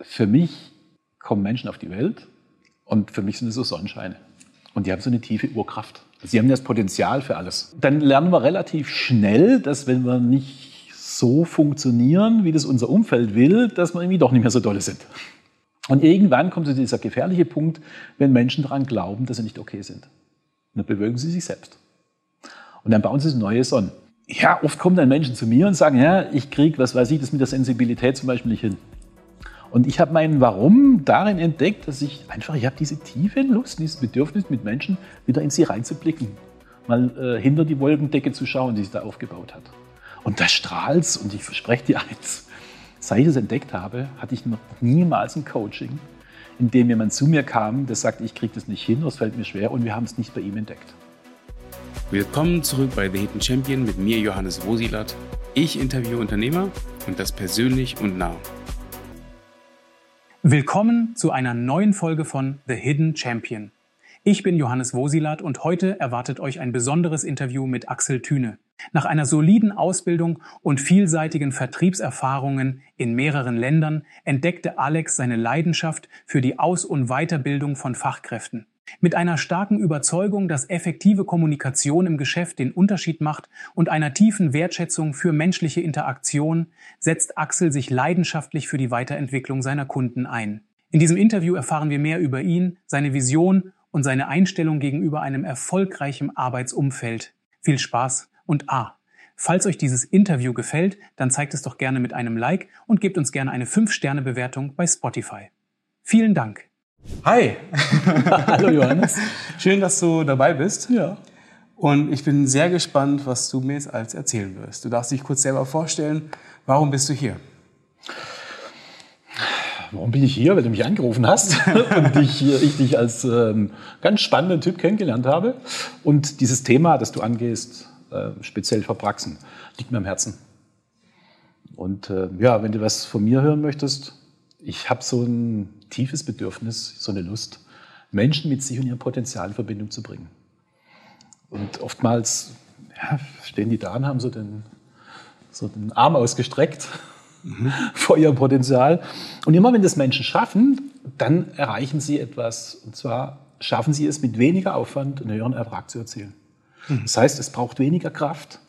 für mich kommen Menschen auf die Welt und für mich sind es so Sonnenscheine. Und die haben so eine tiefe Urkraft. Sie haben das Potenzial für alles. Dann lernen wir relativ schnell, dass wenn wir nicht so funktionieren, wie das unser Umfeld will, dass wir irgendwie doch nicht mehr so dolle sind. Und irgendwann kommt so dieser gefährliche Punkt, wenn Menschen daran glauben, dass sie nicht okay sind. Und dann bewegen sie sich selbst. Und dann bauen sie neue Sonnen. Ja, oft kommen dann Menschen zu mir und sagen, ja, ich kriege, was weiß ich, das mit der Sensibilität zum Beispiel nicht hin. Und ich habe mein Warum darin entdeckt, dass ich einfach, ich habe diese tiefe Lust, dieses Bedürfnis, mit Menschen wieder in sie reinzublicken. Mal äh, hinter die Wolkendecke zu schauen, die sich da aufgebaut hat. Und da strahlt und ich verspreche dir eins, seit ich das entdeckt habe, hatte ich noch niemals ein Coaching, in dem jemand zu mir kam, der sagt, ich kriege das nicht hin, das fällt mir schwer und wir haben es nicht bei ihm entdeckt. Willkommen zurück bei The Hidden Champion mit mir, Johannes Wosilat. Ich interviewe Unternehmer und das persönlich und nah. Willkommen zu einer neuen Folge von The Hidden Champion. Ich bin Johannes Wosilat und heute erwartet euch ein besonderes Interview mit Axel Thüne. Nach einer soliden Ausbildung und vielseitigen Vertriebserfahrungen in mehreren Ländern entdeckte Alex seine Leidenschaft für die Aus- und Weiterbildung von Fachkräften. Mit einer starken Überzeugung, dass effektive Kommunikation im Geschäft den Unterschied macht und einer tiefen Wertschätzung für menschliche Interaktion setzt Axel sich leidenschaftlich für die Weiterentwicklung seiner Kunden ein. In diesem Interview erfahren wir mehr über ihn, seine Vision und seine Einstellung gegenüber einem erfolgreichen Arbeitsumfeld. Viel Spaß und A. Falls euch dieses Interview gefällt, dann zeigt es doch gerne mit einem Like und gebt uns gerne eine 5-Sterne-Bewertung bei Spotify. Vielen Dank. Hi. Hallo Johannes. Schön, dass du dabei bist. Ja. Und ich bin sehr gespannt, was du mir jetzt alles erzählen wirst. Du darfst dich kurz selber vorstellen. Warum bist du hier? Warum bin ich hier? Weil du mich angerufen hast und ich, ich dich als ähm, ganz spannenden Typ kennengelernt habe. Und dieses Thema, das du angehst, äh, speziell Verpraxen, liegt mir am Herzen. Und äh, ja, wenn du was von mir hören möchtest, ich habe so ein tiefes Bedürfnis, so eine Lust, Menschen mit sich und ihrem Potenzial in Verbindung zu bringen. Und oftmals ja, stehen die da und haben so den, so den Arm ausgestreckt mhm. vor ihrem Potenzial. Und immer wenn das Menschen schaffen, dann erreichen sie etwas. Und zwar schaffen sie es mit weniger Aufwand einen höheren Ertrag zu erzielen. Mhm. Das heißt, es braucht weniger Kraft,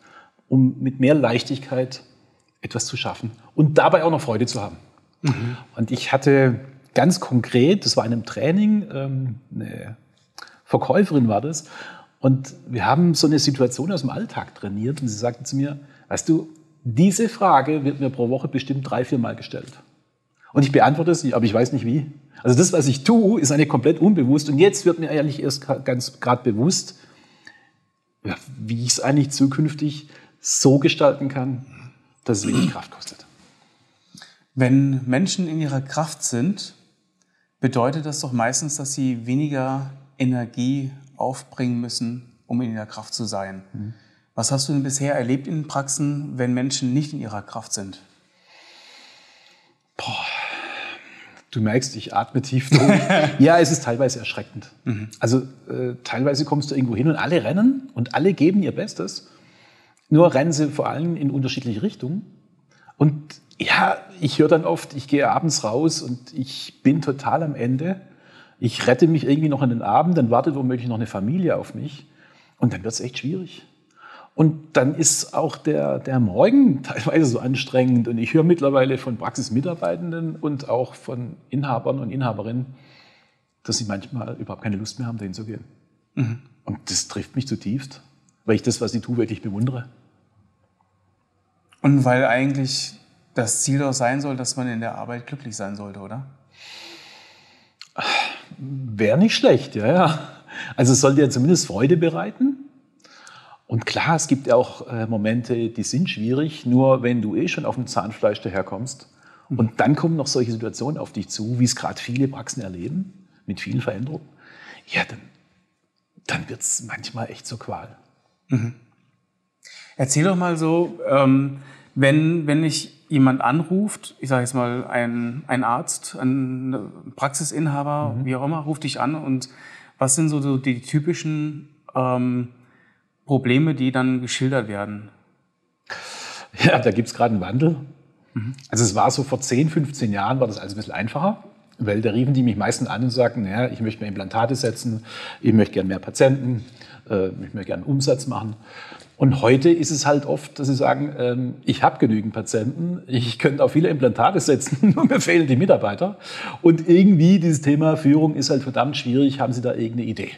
um mit mehr Leichtigkeit etwas zu schaffen und dabei auch noch Freude zu haben. Mhm. Und ich hatte ganz konkret, das war in einem Training, ähm, eine Verkäuferin war das, und wir haben so eine Situation aus dem Alltag trainiert und sie sagte zu mir, weißt du, diese Frage wird mir pro Woche bestimmt drei, vier Mal gestellt. Und ich beantworte sie, aber ich weiß nicht wie. Also das, was ich tue, ist eigentlich komplett unbewusst. Und jetzt wird mir eigentlich erst ganz gerade bewusst, wie ich es eigentlich zukünftig so gestalten kann, dass es wenig Kraft kostet. Wenn Menschen in ihrer Kraft sind, bedeutet das doch meistens, dass sie weniger Energie aufbringen müssen, um in ihrer Kraft zu sein. Mhm. Was hast du denn bisher erlebt in Praxen, wenn Menschen nicht in ihrer Kraft sind? Boah, du merkst, ich atme tief durch. ja, es ist teilweise erschreckend. Mhm. Also äh, teilweise kommst du irgendwo hin und alle rennen und alle geben ihr Bestes. Nur rennen sie vor allem in unterschiedliche Richtungen. Und ja, ich höre dann oft, ich gehe abends raus und ich bin total am Ende. Ich rette mich irgendwie noch in den Abend, dann wartet womöglich noch eine Familie auf mich. Und dann wird es echt schwierig. Und dann ist auch der, der Morgen teilweise so anstrengend. Und ich höre mittlerweile von Praxismitarbeitenden und auch von Inhabern und Inhaberinnen, dass sie manchmal überhaupt keine Lust mehr haben, dahin zu gehen. Mhm. Und das trifft mich zutiefst, weil ich das, was sie tun, wirklich bewundere. Und weil eigentlich das Ziel doch sein soll, dass man in der Arbeit glücklich sein sollte, oder? Wäre nicht schlecht, ja, ja. Also es sollte ja zumindest Freude bereiten. Und klar, es gibt ja auch äh, Momente, die sind schwierig, nur wenn du eh schon auf dem Zahnfleisch daherkommst mhm. und dann kommen noch solche Situationen auf dich zu, wie es gerade viele Praxen erleben, mit vielen Veränderungen, ja, dann, dann wird es manchmal echt zur Qual. Mhm. Erzähl doch mal so, ähm, wenn, wenn ich jemand anruft, ich sage jetzt mal ein, ein Arzt, ein Praxisinhaber, mhm. wie auch immer, ruft dich an und was sind so die typischen ähm, Probleme, die dann geschildert werden? Ja, da gibt es gerade einen Wandel. Also es war so vor 10, 15 Jahren war das alles ein bisschen einfacher, weil da riefen die mich meistens an und sagten, naja, ich möchte mehr Implantate setzen, ich möchte gerne mehr Patienten, äh, ich möchte gerne Umsatz machen. Und heute ist es halt oft, dass sie sagen, ähm, ich habe genügend Patienten, ich könnte auch viele Implantate setzen, nur mir fehlen die Mitarbeiter. Und irgendwie dieses Thema Führung ist halt verdammt schwierig. Haben Sie da irgendeine Idee?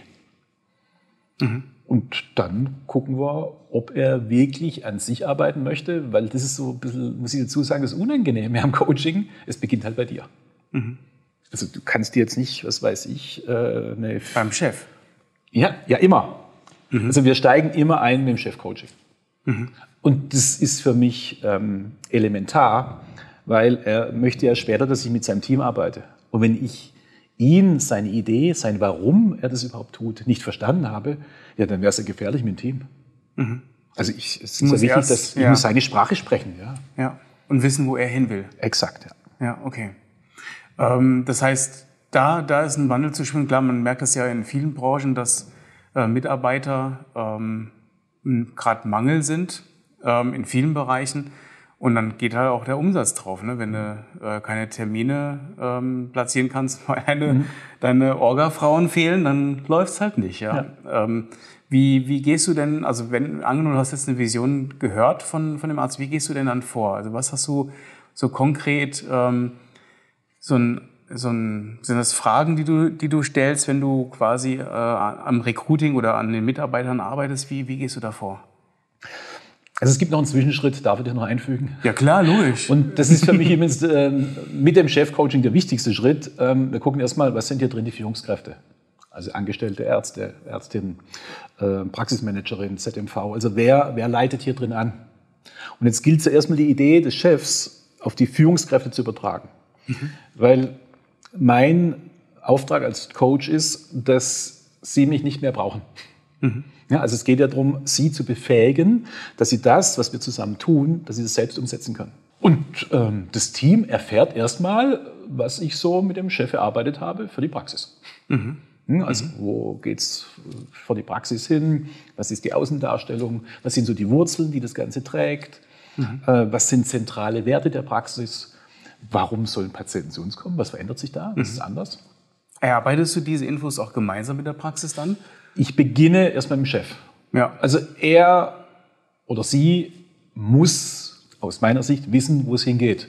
Und dann gucken wir, ob er wirklich an sich arbeiten möchte, weil das ist so ein bisschen, muss ich dazu sagen, das Unangenehme am Coaching. Es beginnt halt bei dir. Also du kannst dir jetzt nicht, was weiß ich, äh, eine Beim Chef. ja, ja, immer. Also wir steigen immer ein mit dem Chefcoaching. Und das ist für mich ähm, elementar, weil er möchte ja später, dass ich mit seinem Team arbeite. Und wenn ich ihn, seine Idee, sein Warum er das überhaupt tut, nicht verstanden habe, ja, dann wäre es ja gefährlich mit dem Team. Also ich, es ist ja Muss wichtig, erst- dass ich ja. muss seine Sprache sprechen. Ja, Ja. Und wissen, wo er hin will. exakt. Ja. Ja, okay. Ähm, das heißt, da, da ist ein Wandel zu spüren. Klar, man merkt das ja in vielen Branchen, dass äh, Mitarbeiter ähm, gerade Mangel sind ähm, in vielen Bereichen. Und dann geht halt auch der Umsatz drauf. Ne? Wenn du äh, keine Termine ähm, platzieren kannst, weil deine, deine Orga-Frauen fehlen, dann läuft's halt nicht. Ja? Ähm, wie, wie gehst du denn, also wenn, angenommen, du hast jetzt eine Vision gehört von, von dem Arzt, wie gehst du denn dann vor? Also was hast du so konkret ähm, so ein, so ein, sind das Fragen, die du, die du stellst, wenn du quasi äh, am Recruiting oder an den Mitarbeitern arbeitest? Wie, wie gehst du da vor? Also es gibt noch einen Zwischenschritt, darf ich dir noch einfügen? Ja klar, logisch. Und das ist für mich übrigens ähm, mit dem Chefcoaching der wichtigste Schritt. Ähm, wir gucken erstmal, was sind hier drin die Führungskräfte? Also angestellte Ärzte, Ärztin, äh, Praxismanagerin, ZMV. Also wer, wer leitet hier drin an? Und jetzt gilt zuerst mal die Idee des Chefs auf die Führungskräfte zu übertragen. Weil mein Auftrag als Coach ist, dass sie mich nicht mehr brauchen. Ja, also es geht ja darum, sie zu befähigen, dass sie das, was wir zusammen tun, dass sie das selbst umsetzen können. Und ähm, das Team erfährt erstmal, was ich so mit dem Chef erarbeitet habe für die Praxis. Hm, Also wo geht's vor die Praxis hin? Was ist die Außendarstellung? Was sind so die Wurzeln, die das Ganze trägt? Äh, was sind zentrale Werte der Praxis? Warum sollen Patienten zu uns kommen? Was verändert sich da? Was ist anders? Erarbeitest du diese Infos auch gemeinsam mit der Praxis dann? Ich beginne erstmal mit dem Chef. Ja. Also er oder sie muss aus meiner Sicht wissen, wo es hingeht.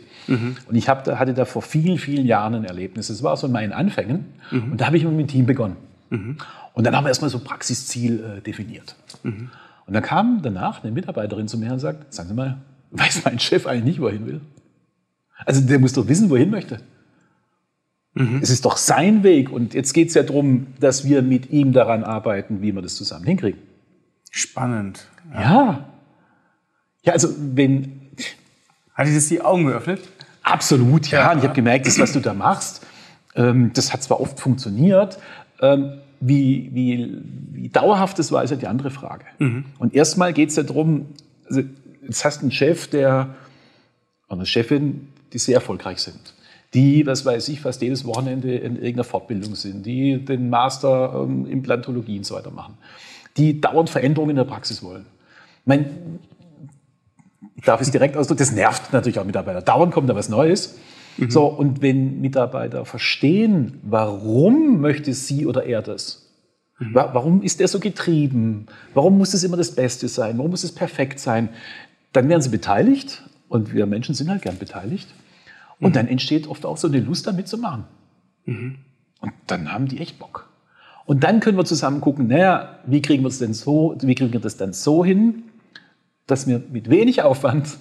Und ich hab, hatte da vor vielen, vielen Jahren ein Erlebnis. Es war so in meinen Anfängen. Und da habe ich mit dem Team begonnen. Und dann haben wir erstmal so Praxisziel äh, definiert. Und dann kam danach eine Mitarbeiterin zu mir und sagt, sagen Sie mal, weiß mein Chef eigentlich nicht, wo er hin will? Also der muss doch wissen, wo er hin möchte. Es ist doch sein Weg. Und jetzt geht es ja darum, dass wir mit ihm daran arbeiten, wie wir das zusammen hinkriegen. Spannend. Ja. Ja, also wenn Hat dir das die Augen geöffnet? absolut, ja. Und ich habe gemerkt, das, was du da machst, ähm, das hat zwar oft funktioniert, ähm, wie, wie, wie dauerhaft das war, ist ja die andere Frage. Und erstmal geht es ja darum, also jetzt hast du einen Chef, der oder eine Chefin, die sehr erfolgreich sind. Die, was weiß ich, fast jedes Wochenende in irgendeiner Fortbildung sind, die den Master ähm, Implantologie und so weiter machen, die dauernd Veränderungen in der Praxis wollen. Ich meine, ich darf es direkt ausdrücken, das nervt natürlich auch Mitarbeiter. Dauernd kommt da was Neues. So, und wenn Mitarbeiter verstehen, warum möchte sie oder er das? Wa- Warum ist er so getrieben? Warum muss es immer das Beste sein? Warum muss es perfekt sein? Dann werden sie beteiligt und wir Menschen sind halt gern beteiligt. Und dann entsteht oft auch so eine Lust, da mitzumachen. Und dann haben die echt Bock. Und dann können wir zusammen gucken, naja, wie kriegen wir es denn so, wie kriegen wir das dann so hin, dass wir mit wenig Aufwand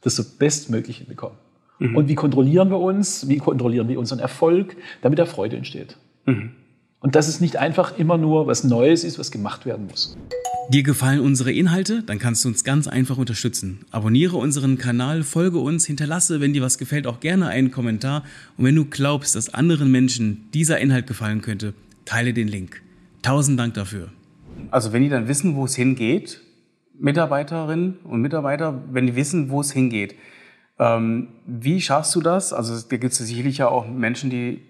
das so bestmögliche bekommen. Und wie kontrollieren wir uns? Wie kontrollieren wir unseren Erfolg, damit da Freude entsteht? Und dass es nicht einfach immer nur was Neues ist, was gemacht werden muss. Dir gefallen unsere Inhalte? Dann kannst du uns ganz einfach unterstützen. Abonniere unseren Kanal, folge uns, hinterlasse, wenn dir was gefällt, auch gerne einen Kommentar. Und wenn du glaubst, dass anderen Menschen dieser Inhalt gefallen könnte, teile den Link. Tausend Dank dafür. Also wenn die dann wissen, wo es hingeht, Mitarbeiterinnen und Mitarbeiter, wenn die wissen, wo es hingeht, ähm, wie schaffst du das? Also da gibt es sicherlich ja auch Menschen, die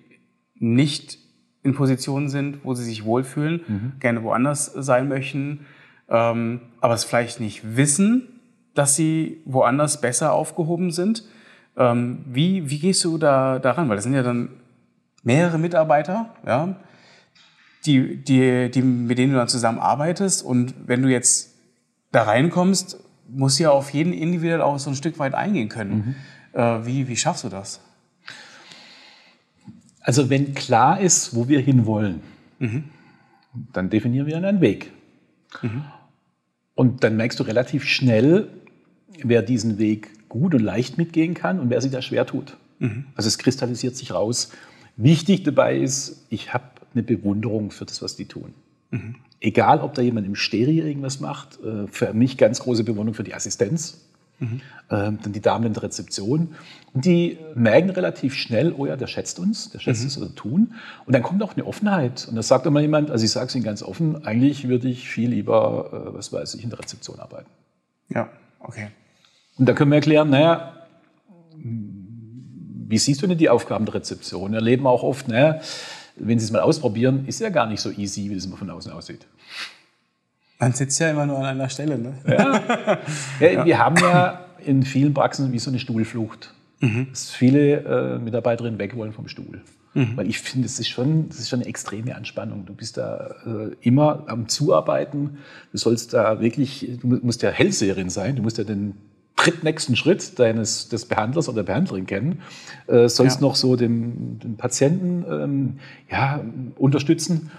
nicht in Positionen sind, wo sie sich wohlfühlen, gerne woanders sein möchten, ähm, aber es vielleicht nicht wissen, dass sie woanders besser aufgehoben sind. Ähm, wie, wie gehst du da daran? Weil das sind ja dann mehrere Mitarbeiter, ja, die, die, die, mit denen du dann zusammenarbeitest. Und wenn du jetzt da reinkommst, musst du ja auf jeden individuell auch so ein Stück weit eingehen können. Mhm. Äh, wie, wie schaffst du das? Also wenn klar ist, wo wir hinwollen, mhm. dann definieren wir einen Weg. Mhm. Und dann merkst du relativ schnell, wer diesen Weg gut und leicht mitgehen kann und wer sich da schwer tut. Mhm. Also es kristallisiert sich raus. Wichtig dabei ist, ich habe eine Bewunderung für das, was die tun. Mhm. Egal, ob da jemand im Stereo irgendwas macht, äh, für mich ganz große Bewunderung für die Assistenz. Mhm. Ähm, dann die Damen in der Rezeption. Und die merken relativ schnell, oh ja, der schätzt uns, der schätzt mhm. es, was wir tun. Und dann kommt auch eine Offenheit. Und da sagt immer jemand, also ich sage es Ihnen ganz offen, eigentlich würde ich viel lieber, äh, was weiß ich, in der Rezeption arbeiten. Ja, okay. Und da können wir erklären, naja, wie siehst du denn die Aufgaben der Rezeption? Wir erleben auch oft, naja, wenn Sie es mal ausprobieren, ist ja gar nicht so easy, wie es immer von außen aussieht. Man sitzt ja immer nur an einer Stelle. Ne? Ja. ja, wir haben ja in vielen Praxen wie so eine Stuhlflucht. Mhm. Dass viele äh, Mitarbeiterinnen weg wollen vom Stuhl. Mhm. Weil ich finde, das ist, schon, das ist schon eine extreme Anspannung. Du bist da äh, immer am Zuarbeiten. Du sollst da wirklich, du musst ja Hellseherin sein. Du musst ja den drittnächsten Schritt deines des Behandlers oder der Behandlerin kennen. Äh, sollst ja. noch so den, den Patienten ähm, ja, unterstützen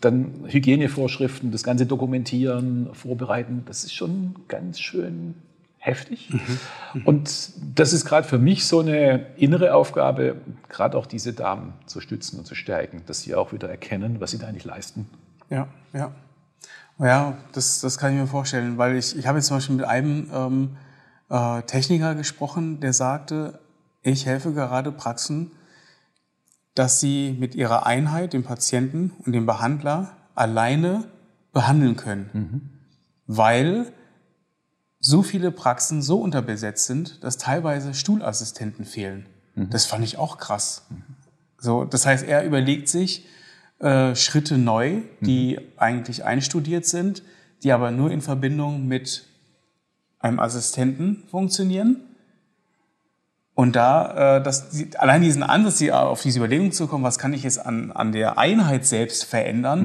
dann Hygienevorschriften, das Ganze dokumentieren, vorbereiten, das ist schon ganz schön heftig. Mhm. Mhm. Und das ist gerade für mich so eine innere Aufgabe, gerade auch diese Damen zu stützen und zu stärken, dass sie auch wieder erkennen, was sie da eigentlich leisten. Ja, ja. Ja, das, das kann ich mir vorstellen, weil ich, ich habe jetzt zum Beispiel mit einem ähm, äh, Techniker gesprochen, der sagte, ich helfe gerade Praxen, dass sie mit ihrer Einheit den Patienten und den Behandler alleine behandeln können, mhm. weil so viele Praxen so unterbesetzt sind, dass teilweise Stuhlassistenten fehlen. Mhm. Das fand ich auch krass. Mhm. So, das heißt, er überlegt sich äh, Schritte neu, die mhm. eigentlich einstudiert sind, die aber nur in Verbindung mit einem Assistenten funktionieren und da, äh, das, allein diesen Ansatz, die, auf diese Überlegung zu kommen, was kann ich jetzt an, an der Einheit selbst verändern,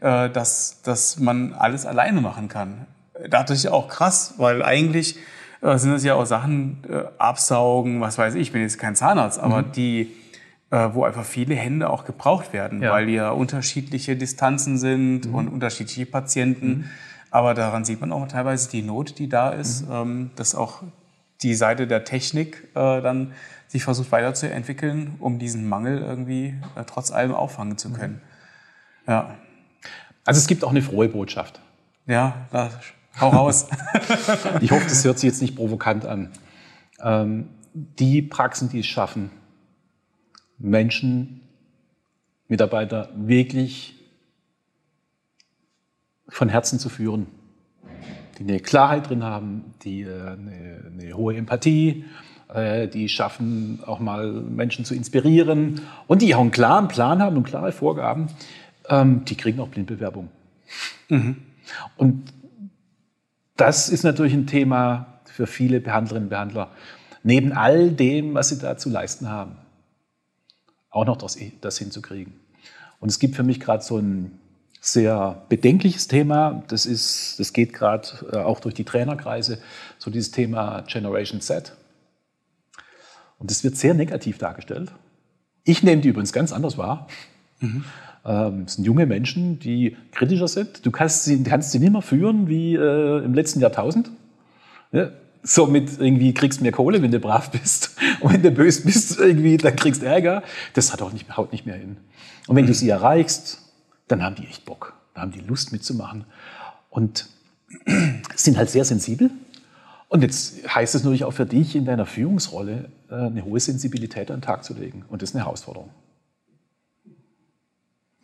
mhm. äh, dass, dass man alles alleine machen kann. Da dachte ich auch krass, weil eigentlich äh, sind das ja auch Sachen, äh, absaugen, was weiß ich, ich bin jetzt kein Zahnarzt, aber mhm. die, äh, wo einfach viele Hände auch gebraucht werden, ja. weil ja unterschiedliche Distanzen sind mhm. und unterschiedliche Patienten. Aber daran sieht man auch teilweise die Not, die da ist, mhm. ähm, dass auch die Seite der Technik äh, dann sich versucht weiterzuentwickeln, um diesen Mangel irgendwie äh, trotz allem auffangen zu können. Ja. Also es gibt auch eine frohe Botschaft. Ja, da, hau raus. ich hoffe, das hört sich jetzt nicht provokant an. Ähm, die Praxen, die es schaffen, Menschen, Mitarbeiter wirklich von Herzen zu führen, die eine Klarheit drin haben, die äh, eine, eine hohe Empathie, äh, die schaffen auch mal Menschen zu inspirieren und die auch einen klaren Plan haben und klare Vorgaben, ähm, die kriegen auch Blindbewerbung. Mhm. Und das ist natürlich ein Thema für viele Behandlerinnen und Behandler. Neben all dem, was sie da zu leisten haben, auch noch das, das hinzukriegen. Und es gibt für mich gerade so ein sehr bedenkliches Thema. Das, ist, das geht gerade äh, auch durch die Trainerkreise, so dieses Thema Generation Z. Und das wird sehr negativ dargestellt. Ich nehme die übrigens ganz anders wahr. Mhm. Ähm, das sind junge Menschen, die kritischer sind. Du kannst sie, kannst sie nicht mehr führen wie äh, im letzten Jahrtausend. Ja? So mit irgendwie kriegst mehr Kohle, wenn du brav bist. Und wenn du böse bist, irgendwie, dann kriegst Ärger. Das hat auch nicht, haut nicht mehr hin. Und wenn du sie erreichst, dann haben die echt Bock, dann haben die Lust mitzumachen und sind halt sehr sensibel. Und jetzt heißt es natürlich auch für dich in deiner Führungsrolle, äh, eine hohe Sensibilität an den Tag zu legen. Und das ist eine Herausforderung.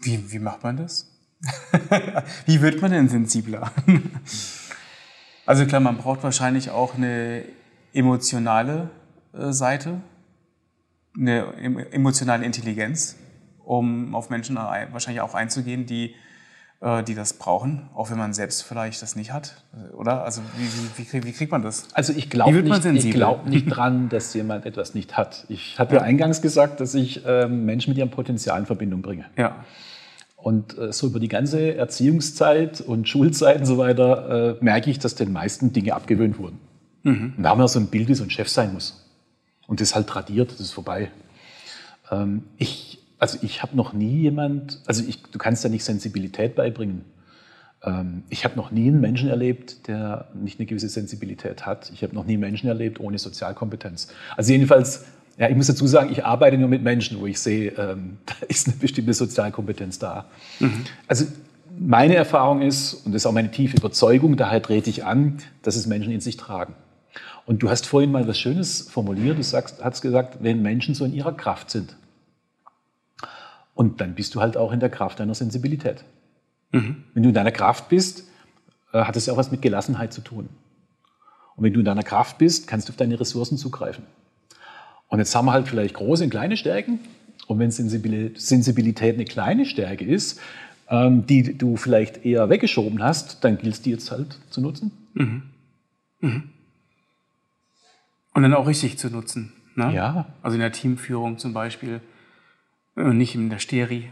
Wie, wie macht man das? wie wird man denn sensibler? also klar, man braucht wahrscheinlich auch eine emotionale äh, Seite, eine emotionale Intelligenz um auf Menschen wahrscheinlich auch einzugehen, die äh, die das brauchen, auch wenn man selbst vielleicht das nicht hat, oder? Also wie, wie, wie, wie kriegt man das? Also ich glaube nicht, glaub nicht dran, dass jemand etwas nicht hat. Ich hatte ja. eingangs gesagt, dass ich äh, Menschen mit ihrem Potenzial in Verbindung bringe. Ja. Und äh, so über die ganze Erziehungszeit und Schulzeit und so weiter äh, merke ich, dass den meisten Dinge abgewöhnt wurden. Mhm. Und da haben wir so ein Bild, wie so ein Chef sein muss. Und das ist halt tradiert, das ist vorbei. Ähm, ich also ich habe noch nie jemand, also ich, du kannst ja nicht Sensibilität beibringen. Ähm, ich habe noch nie einen Menschen erlebt, der nicht eine gewisse Sensibilität hat. Ich habe noch nie Menschen erlebt ohne Sozialkompetenz. Also jedenfalls, ja, ich muss dazu sagen, ich arbeite nur mit Menschen, wo ich sehe, ähm, da ist eine bestimmte Sozialkompetenz da. Mhm. Also meine Erfahrung ist, und das ist auch meine tiefe Überzeugung, daher trete ich an, dass es Menschen in sich tragen. Und du hast vorhin mal was Schönes formuliert, du sagst, hast gesagt, wenn Menschen so in ihrer Kraft sind, und dann bist du halt auch in der Kraft deiner Sensibilität. Mhm. Wenn du in deiner Kraft bist, äh, hat es ja auch was mit Gelassenheit zu tun. Und wenn du in deiner Kraft bist, kannst du auf deine Ressourcen zugreifen. Und jetzt haben wir halt vielleicht große und kleine Stärken. Und wenn Sensibilität eine kleine Stärke ist, ähm, die du vielleicht eher weggeschoben hast, dann gilt es dir jetzt halt zu nutzen. Mhm. Mhm. Und dann auch richtig zu nutzen. Ne? Ja. Also in der Teamführung zum Beispiel und nicht in der Steri,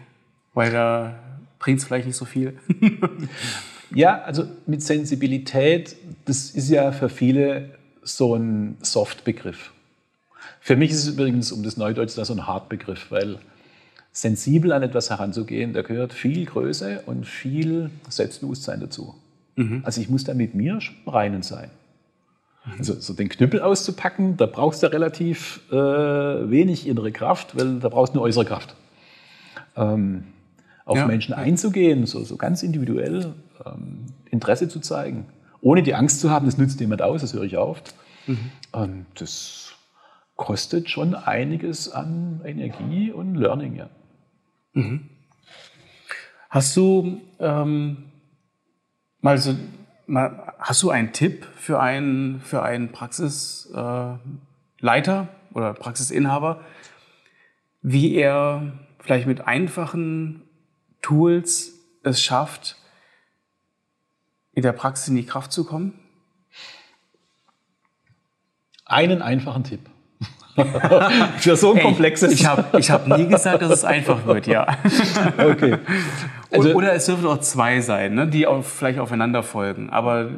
weil da bringt es vielleicht nicht so viel. ja, also mit Sensibilität, das ist ja für viele so ein Soft-Begriff. Für mich ist es übrigens, um das Neudeutsch, so ein Hard-Begriff, weil sensibel an etwas heranzugehen, da gehört viel Größe und viel Selbstbewusstsein dazu. Mhm. Also ich muss da mit mir reinen sein. Also so den Knüppel auszupacken, da brauchst du relativ äh, wenig innere Kraft, weil da brauchst du eine äußere Kraft. Ähm, auf ja. Menschen einzugehen, so, so ganz individuell ähm, Interesse zu zeigen, ohne die Angst zu haben, das nützt jemand aus, das höre ich oft. Mhm. Ähm, das kostet schon einiges an Energie und Learning, ja. Mhm. Hast du ähm, mal so Hast du einen Tipp für einen, für einen Praxisleiter oder Praxisinhaber, wie er vielleicht mit einfachen Tools es schafft, in der Praxis in die Kraft zu kommen? Einen einfachen Tipp. Für so ein hey, komplexes. Ich habe ich hab nie gesagt, dass es einfach wird, ja. Okay. Also, oder es dürfen auch zwei sein, ne, die auch vielleicht aufeinander folgen. Aber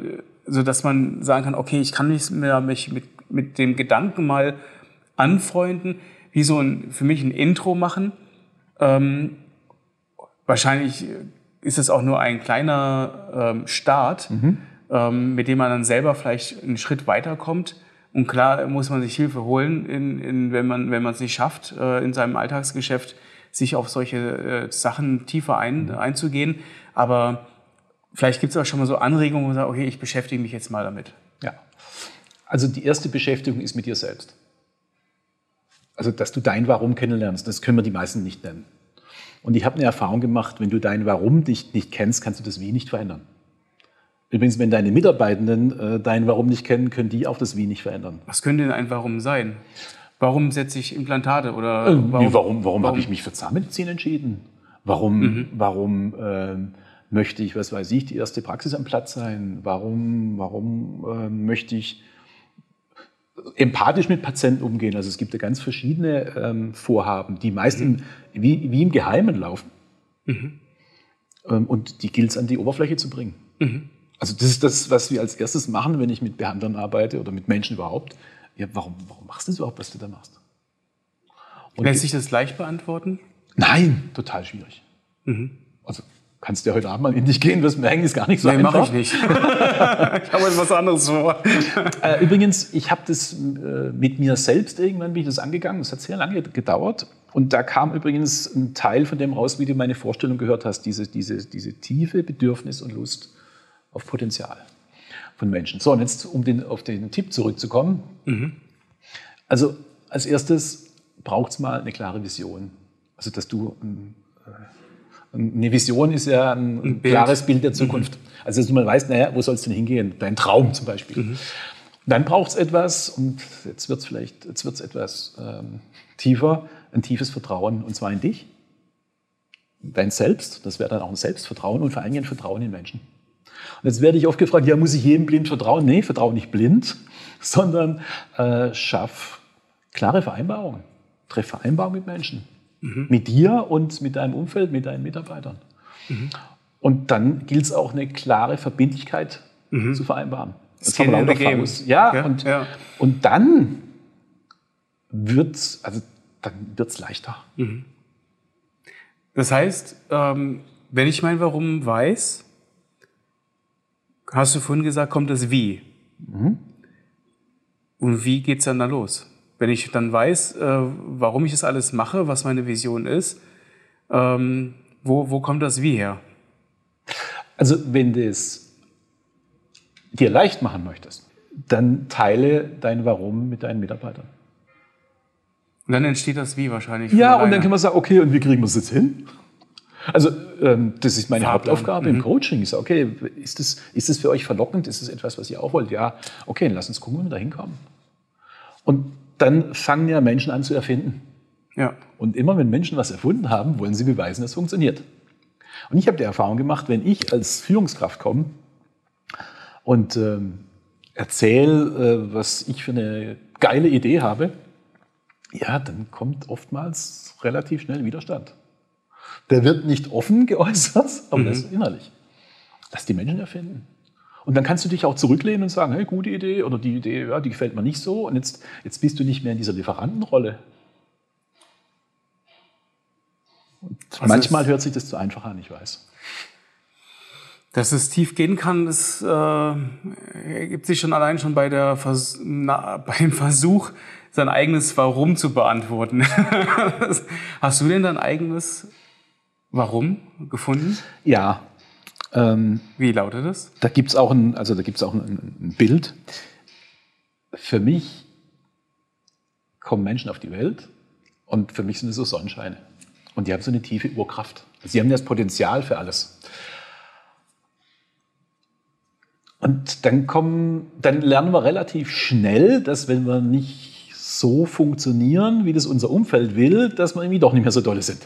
so, dass man sagen kann, okay, ich kann mich, mich mit, mit dem Gedanken mal anfreunden, wie so ein, für mich ein Intro machen. Ähm, wahrscheinlich ist es auch nur ein kleiner ähm, Start, mhm. ähm, mit dem man dann selber vielleicht einen Schritt weiterkommt und klar muss man sich Hilfe holen, in, in, wenn man wenn man es nicht schafft, äh, in seinem Alltagsgeschäft sich auf solche äh, Sachen tiefer ein, mhm. einzugehen. Aber vielleicht gibt es auch schon mal so Anregungen, wo man sagt, okay, ich beschäftige mich jetzt mal damit. Ja. Also die erste Beschäftigung ist mit dir selbst. Also, dass du dein Warum kennenlernst, das können wir die meisten nicht nennen. Und ich habe eine Erfahrung gemacht, wenn du dein Warum dich nicht kennst, kannst du das Wie nicht verändern. Übrigens, wenn deine Mitarbeitenden äh, dein Warum nicht kennen, können die auch das Wie nicht verändern. Was könnte denn ein Warum sein? Warum setze ich Implantate oder äh, warum, warum, warum, warum habe ich mich für Zahnmedizin entschieden? Warum, mhm. warum äh, möchte ich, was weiß ich, die erste Praxis am Platz sein? Warum, warum äh, möchte ich empathisch mit Patienten umgehen? Also es gibt ja ganz verschiedene ähm, Vorhaben, die meist mhm. im, wie, wie, im Geheimen laufen. Mhm. Ähm, und die gilt es an die Oberfläche zu bringen. Also das ist das, was wir als erstes machen, wenn ich mit Behandlern arbeite oder mit Menschen überhaupt. Ja, warum, warum machst du das überhaupt, was du da machst? Und Lässt sich das leicht beantworten? Nein, total schwierig. Mhm. Also kannst du ja heute Abend mal in dich gehen, wirst merken, ist gar nicht so nee, einfach. mache ich nicht. ich habe jetzt was anderes vor. Äh, übrigens, ich habe das äh, mit mir selbst irgendwann bin ich das angegangen. Das hat sehr lange gedauert. Und da kam übrigens ein Teil von dem raus, wie du meine Vorstellung gehört hast, diese, diese, diese tiefe Bedürfnis und Lust auf Potenzial von Menschen. So, und jetzt, um den, auf den Tipp zurückzukommen. Mhm. Also, als erstes braucht es mal eine klare Vision. Also, dass du, äh, eine Vision ist ja ein, ein klares Bild der Zukunft. Mhm. Also, dass du mal weißt, naja, wo soll es denn hingehen? Dein Traum zum Beispiel. Mhm. Dann braucht es etwas, und jetzt wird es vielleicht, jetzt wird es etwas ähm, tiefer, ein tiefes Vertrauen, und zwar in dich. dein Selbst, das wäre dann auch ein Selbstvertrauen und vor allem ein Vertrauen in Menschen. Und jetzt werde ich oft gefragt, ja, muss ich jedem blind vertrauen? Nee, vertraue nicht blind, sondern äh, schaff klare Vereinbarungen. Treff Vereinbarungen mit Menschen. Mhm. Mit dir und mit deinem Umfeld, mit deinen Mitarbeitern. Mhm. Und dann gilt es auch eine klare Verbindlichkeit mhm. zu vereinbaren. Das in the game. Ja, ja, und, ja. und dann wird es also leichter. Mhm. Das heißt, ähm, wenn ich mein Warum weiß, hast du vorhin gesagt, kommt das Wie. Mhm. Und wie geht es dann da los? Wenn ich dann weiß, äh, warum ich das alles mache, was meine Vision ist, ähm, wo, wo kommt das Wie her? Also wenn du es dir leicht machen möchtest, dann teile dein Warum mit deinen Mitarbeitern. Und dann entsteht das Wie wahrscheinlich. Ja, und dann kann man sagen, okay, und wie kriegen wir es jetzt hin? Also ähm, das ist meine Fahrplan. Hauptaufgabe mhm. im Coaching. Ich sage, okay, ist das, ist das für euch verlockend? Ist das etwas, was ihr auch wollt? Ja, okay, lass uns gucken, wie wir da hinkommen. Und dann fangen ja Menschen an zu erfinden. Ja. Und immer wenn Menschen was erfunden haben, wollen sie beweisen, dass es funktioniert. Und ich habe die Erfahrung gemacht, wenn ich als Führungskraft komme und ähm, erzähle, äh, was ich für eine geile Idee habe, ja, dann kommt oftmals relativ schnell Widerstand. Der wird nicht offen geäußert, aber mhm. das ist innerlich. Lass die Menschen erfinden. Und dann kannst du dich auch zurücklehnen und sagen, hey, gute Idee oder die Idee, ja, die gefällt mir nicht so. Und jetzt, jetzt bist du nicht mehr in dieser Lieferantenrolle. Und manchmal hört sich das zu einfach an, ich weiß. Dass es tief gehen kann, das äh, ergibt sich schon allein schon bei, der Vers na, beim Versuch, sein eigenes Warum zu beantworten. Hast du denn dein eigenes Warum gefunden? Ja. Ähm, Wie lautet das? Da gibt es auch, ein, also auch ein, ein Bild. Für mich kommen Menschen auf die Welt und für mich sind es so Sonnenscheine. Und die haben so eine tiefe Urkraft. Sie haben das Potenzial für alles. Und dann kommen, dann lernen wir relativ schnell, dass wenn wir nicht so funktionieren, wie das unser Umfeld will, dass wir irgendwie doch nicht mehr so dolle sind.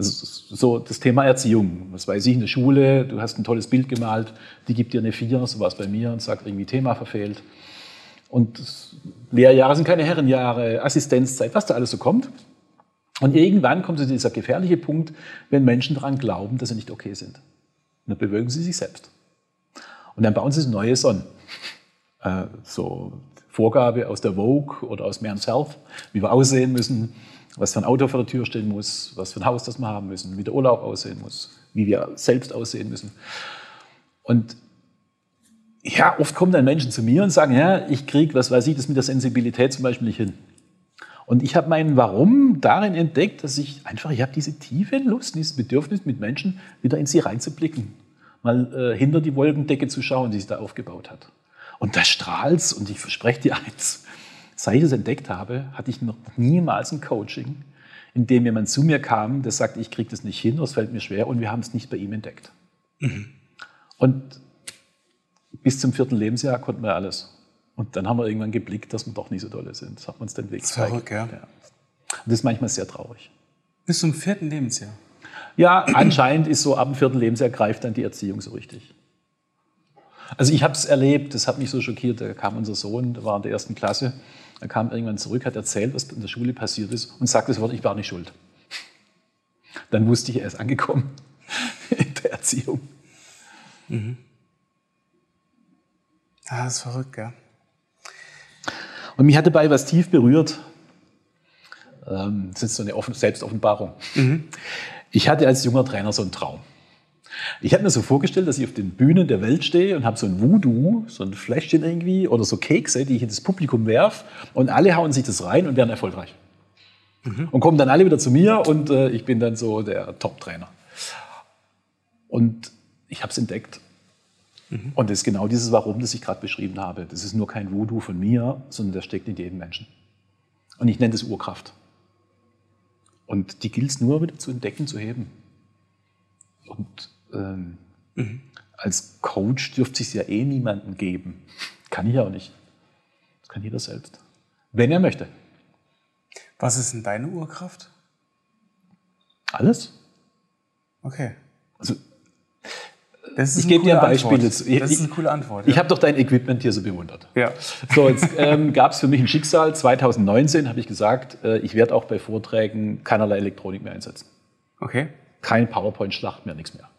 Also so das Thema Erziehung. Was weiß ich, in der Schule, du hast ein tolles Bild gemalt, die gibt dir eine Vier, so war es bei mir, und sagt irgendwie Thema verfehlt. Und Lehrjahre sind keine Herrenjahre, Assistenzzeit, was da alles so kommt. Und irgendwann kommt dieser gefährliche Punkt, wenn Menschen daran glauben, dass sie nicht okay sind. Und dann bewegen sie sich selbst. Und dann bauen sie das neue Sonnen. Äh, so Vorgabe aus der Vogue oder aus Men's Health, wie wir aussehen müssen, was für ein Auto vor der Tür stehen muss, was für ein Haus das wir haben müssen, wie der Urlaub aussehen muss, wie wir selbst aussehen müssen. Und ja, oft kommen dann Menschen zu mir und sagen, ja, ich kriege, was weiß ich, das mit der Sensibilität zum Beispiel nicht hin. Und ich habe meinen Warum darin entdeckt, dass ich einfach, ich habe diese tiefe Lust, dieses Bedürfnis, mit Menschen wieder in sie reinzublicken, mal äh, hinter die Wolkendecke zu schauen, die sich da aufgebaut hat. Und da strahlt's und ich verspreche dir eins. Seit ich das entdeckt habe, hatte ich noch niemals ein Coaching, in dem jemand zu mir kam, der sagt, ich kriege das nicht hin, das fällt mir schwer und wir haben es nicht bei ihm entdeckt. Mhm. Und bis zum vierten Lebensjahr konnten wir alles. Und dann haben wir irgendwann geblickt, dass wir doch nicht so dolle sind. Das hat uns den Weg gezeigt. Ja. ja. Und das ist manchmal sehr traurig. Bis zum vierten Lebensjahr? Ja, anscheinend ist so, ab dem vierten Lebensjahr greift dann die Erziehung so richtig. Also ich habe es erlebt, das hat mich so schockiert. Da kam unser Sohn, der war in der ersten Klasse, er kam irgendwann zurück, hat erzählt, was in der Schule passiert ist und sagte das Wort, ich war nicht schuld. Dann wusste ich, er ist angekommen in der Erziehung. Mhm. Ah, das ist verrückt, ja. Und mich hat dabei was tief berührt. Ähm, das ist so eine Selbstoffenbarung. Mhm. Ich hatte als junger Trainer so einen Traum. Ich habe mir so vorgestellt, dass ich auf den Bühnen der Welt stehe und habe so ein Voodoo, so ein Fläschchen irgendwie oder so Kekse, die ich in das Publikum werf und alle hauen sich das rein und werden erfolgreich. Mhm. Und kommen dann alle wieder zu mir und äh, ich bin dann so der Top-Trainer. Und ich habe es entdeckt. Mhm. Und das ist genau dieses Warum, das ich gerade beschrieben habe. Das ist nur kein Voodoo von mir, sondern das steckt in jedem Menschen. Und ich nenne das Urkraft. Und die gilt es nur wieder zu entdecken, zu heben. Und ähm, mhm. als Coach dürfte es ja eh niemanden geben. Kann ich auch nicht. Das kann jeder selbst. Wenn er möchte. Was ist denn deine Urkraft? Alles. Okay. Also, Das ist ich gebe dir ein Beispiel Antwort. Ich, Das ist eine coole Antwort. Ich habe doch dein Equipment hier so bewundert. ja. So, jetzt ähm, gab es für mich ein Schicksal. 2019 habe ich gesagt, äh, ich werde auch bei Vorträgen keinerlei Elektronik mehr einsetzen. Okay. Kein PowerPoint-Schlacht mehr, nichts mehr.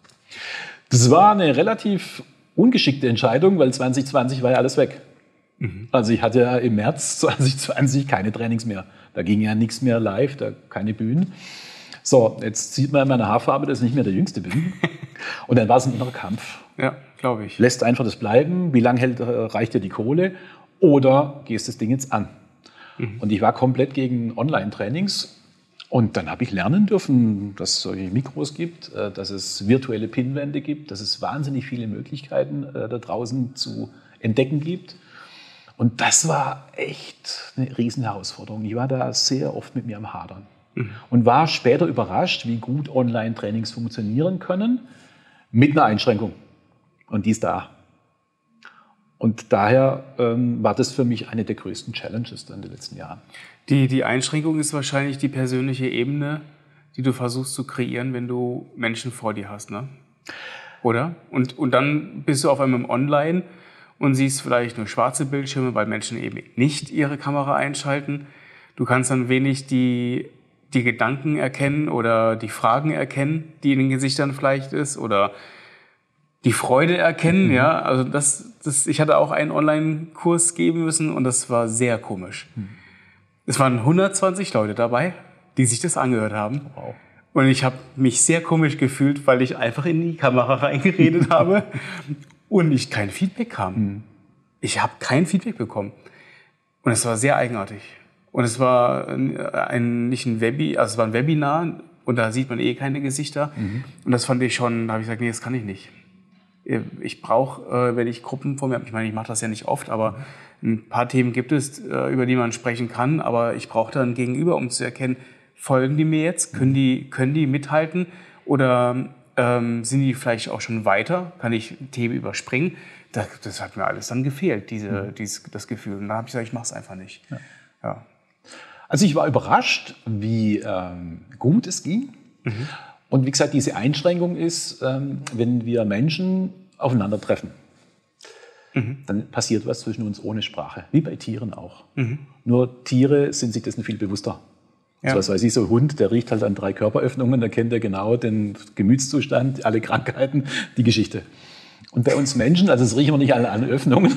Das war eine relativ ungeschickte Entscheidung, weil 2020 war ja alles weg. Also ich hatte ja im März 2020 keine Trainings mehr. Da ging ja nichts mehr live, da keine Bühnen. So, jetzt sieht man in meiner Haarfarbe, dass ich nicht mehr der Jüngste bin. Und dann war es ein innerer Kampf. Ja, glaube ich. Lässt einfach das bleiben? Wie lange hält, äh, reicht dir die Kohle? Oder gehst das Ding jetzt an? Und ich war komplett gegen Online-Trainings. Und dann habe ich lernen dürfen, dass es solche Mikros gibt, äh, dass es virtuelle Pinwände gibt, dass es wahnsinnig viele Möglichkeiten äh, da draußen zu entdecken gibt. Und das war echt eine Riesenherausforderung. Ich war da sehr oft mit mir am Hadern. Und war später überrascht, wie gut Online-Trainings funktionieren können, mit einer Einschränkung. Und die ist da. Und daher ähm, war das für mich eine der größten Challenges in den letzten Jahren. Die, die Einschränkung ist wahrscheinlich die persönliche Ebene, die du versuchst zu kreieren, wenn du Menschen vor dir hast, ne? Oder? Und, und dann bist du auf einmal online und siehst vielleicht nur schwarze Bildschirme, weil Menschen eben nicht ihre Kamera einschalten. Du kannst dann wenig die, die Gedanken erkennen oder die Fragen erkennen, die in den Gesichtern vielleicht ist oder die Freude erkennen, ja. Also das, das, ich hatte auch einen Online-Kurs geben müssen und das war sehr komisch. Es waren 120 Leute dabei, die sich das angehört haben. Wow. Und ich habe mich sehr komisch gefühlt, weil ich einfach in die Kamera reingeredet habe und ich kein Feedback kam. Ich habe kein Feedback bekommen. Und es war sehr eigenartig. Und es war ein, nicht ein Webi, also es war ein Webinar und da sieht man eh keine Gesichter. Und das fand ich schon, da habe ich gesagt, nee, das kann ich nicht. Ich brauche, äh, wenn ich Gruppen vor mir habe, ich meine, ich mache das ja nicht oft, aber ein paar Themen gibt es, äh, über die man sprechen kann, aber ich brauche dann Gegenüber, um zu erkennen, folgen die mir jetzt, können die, können die mithalten oder ähm, sind die vielleicht auch schon weiter, kann ich Themen überspringen? Das, das hat mir alles dann gefehlt, diese, dieses, das Gefühl. Und da habe ich gesagt, ich mache es einfach nicht. Ja. Also ich war überrascht, wie ähm, gut es ging. Und wie gesagt, diese Einschränkung ist, ähm, wenn wir Menschen aufeinandertreffen, dann passiert was zwischen uns ohne Sprache, wie bei Tieren auch. Nur Tiere sind sich dessen viel bewusster. Ja. So was weiß ich, so ein Hund, der riecht halt an drei Körperöffnungen, da kennt er genau den Gemütszustand, alle Krankheiten, die Geschichte. Und bei uns Menschen, also das riechen wir nicht alle an Öffnungen,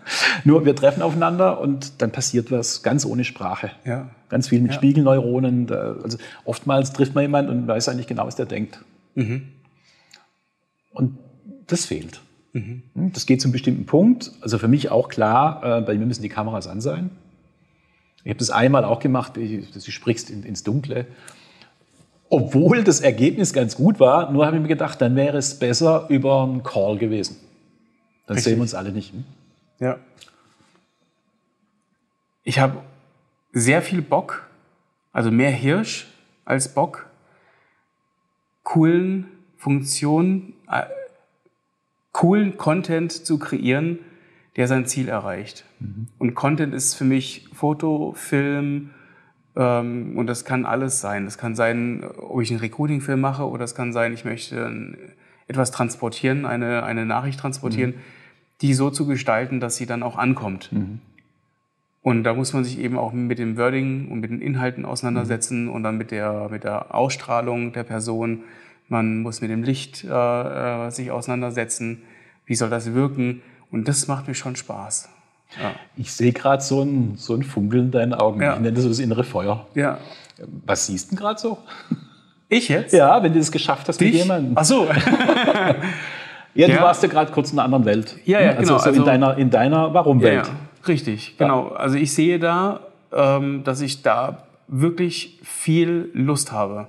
nur wir treffen aufeinander und dann passiert was ganz ohne Sprache. Ja. Ganz viel mit Ja. Spiegelneuronen. Da, also oftmals trifft man jemanden und weiß eigentlich genau, was der denkt. Und das fehlt. Hm, Das geht zu einem bestimmten Punkt. Also für mich auch klar, äh, bei mir müssen die Kameras an sein. Ich habe das einmal auch gemacht, dass du sprichst in, ins Dunkle. Obwohl das Ergebnis ganz gut war, nur habe ich mir gedacht, dann wäre es besser über einen Call gewesen. Dann Richtig. sehen wir uns alle nicht. Hm? Ja. Ich habe sehr viel Bock, also mehr Hirsch als Bock, coolen Funktionen, äh, coolen Content zu kreieren, der sein Ziel erreicht. Und Content ist für mich Foto, Film, ähm, und das kann alles sein. Das kann sein, ob ich einen Recruiting-Film mache oder es kann sein, ich möchte etwas transportieren, eine, eine Nachricht transportieren, die so zu gestalten, dass sie dann auch ankommt. Und da muss man sich eben auch mit dem Wording und mit den Inhalten auseinandersetzen und dann mit der, mit der Ausstrahlung der Person. Man muss mit dem Licht äh, äh, sich auseinandersetzen. Wie soll das wirken? Und das macht mir schon Spaß. Ja. Ich sehe gerade so ein, so ein Funkeln in deinen Augen. Ja. Ich nenne das so das innere Feuer. ja. Was siehst du denn gerade so? Ich jetzt? Ja, wenn du das geschafft hast mit Dich? jemandem. Ach so. Ja, du warst ja gerade kurz in einer anderen Welt. Ja, ja, also genau, So also- in deiner, in deiner Warum-Welt. ja, richtig, genau. Also ich sehe da, ähm, dass ich da wirklich viel Lust habe.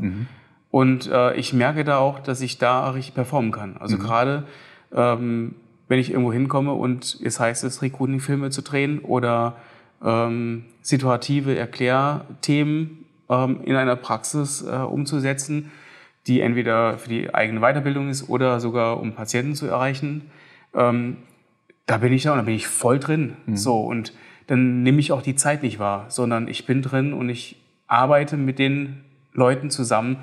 Und äh, ich merke da auch, dass ich da richtig performen kann. Also gerade, ähm, wenn ich irgendwo hinkomme und es heißt es, Recruiting-Filme zu drehen oder ähm, situative Erklärthemen ähm, in einer Praxis äh, umzusetzen, die entweder für die eigene Weiterbildung ist oder sogar um Patienten zu erreichen, ähm, da bin ich da und da bin ich voll drin. So, und dann nehme ich auch die Zeit nicht wahr, sondern ich bin drin und ich arbeite mit den Leuten zusammen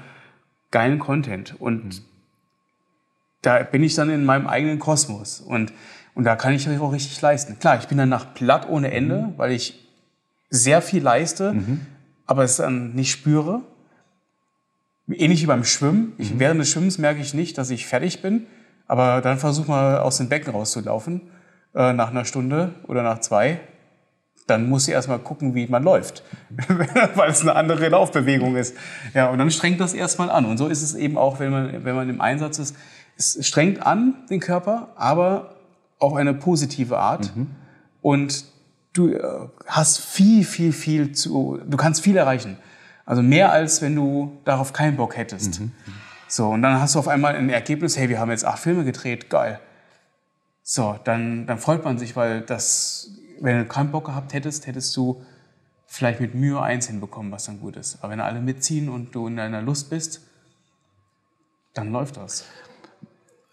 geilen Content. Und mhm. Da bin ich dann in meinem eigenen Kosmos. Und, und da kann ich auch richtig leisten. Klar, ich bin danach platt ohne Ende, mhm. weil ich sehr viel leiste, mhm. aber es dann nicht spüre. Ähnlich wie beim Schwimmen. Ich, mhm. während des Schwimmens merke ich nicht, dass ich fertig bin. Aber dann versuch mal aus dem Becken rauszulaufen, äh, nach einer Stunde oder nach zwei. Dann muss ich erstmal gucken, wie man läuft, weil es eine andere Laufbewegung ist. Ja, und dann strengt das erstmal an. Und so ist es eben auch, wenn man, wenn man im Einsatz ist. Es strengt an den Körper, aber auf eine positive Art. Mhm. Und du äh, hast viel, viel, viel zu, du kannst viel erreichen. Also mehr als wenn du darauf keinen Bock hättest. Mhm. So, und dann hast du auf einmal ein Ergebnis, hey, wir haben jetzt acht Filme gedreht, geil. So, dann, dann freut man sich, weil das, wenn du keinen Bock gehabt hättest, hättest du vielleicht mit Mühe eins hinbekommen, was dann gut ist. Aber wenn alle mitziehen und du in deiner Lust bist, dann läuft das.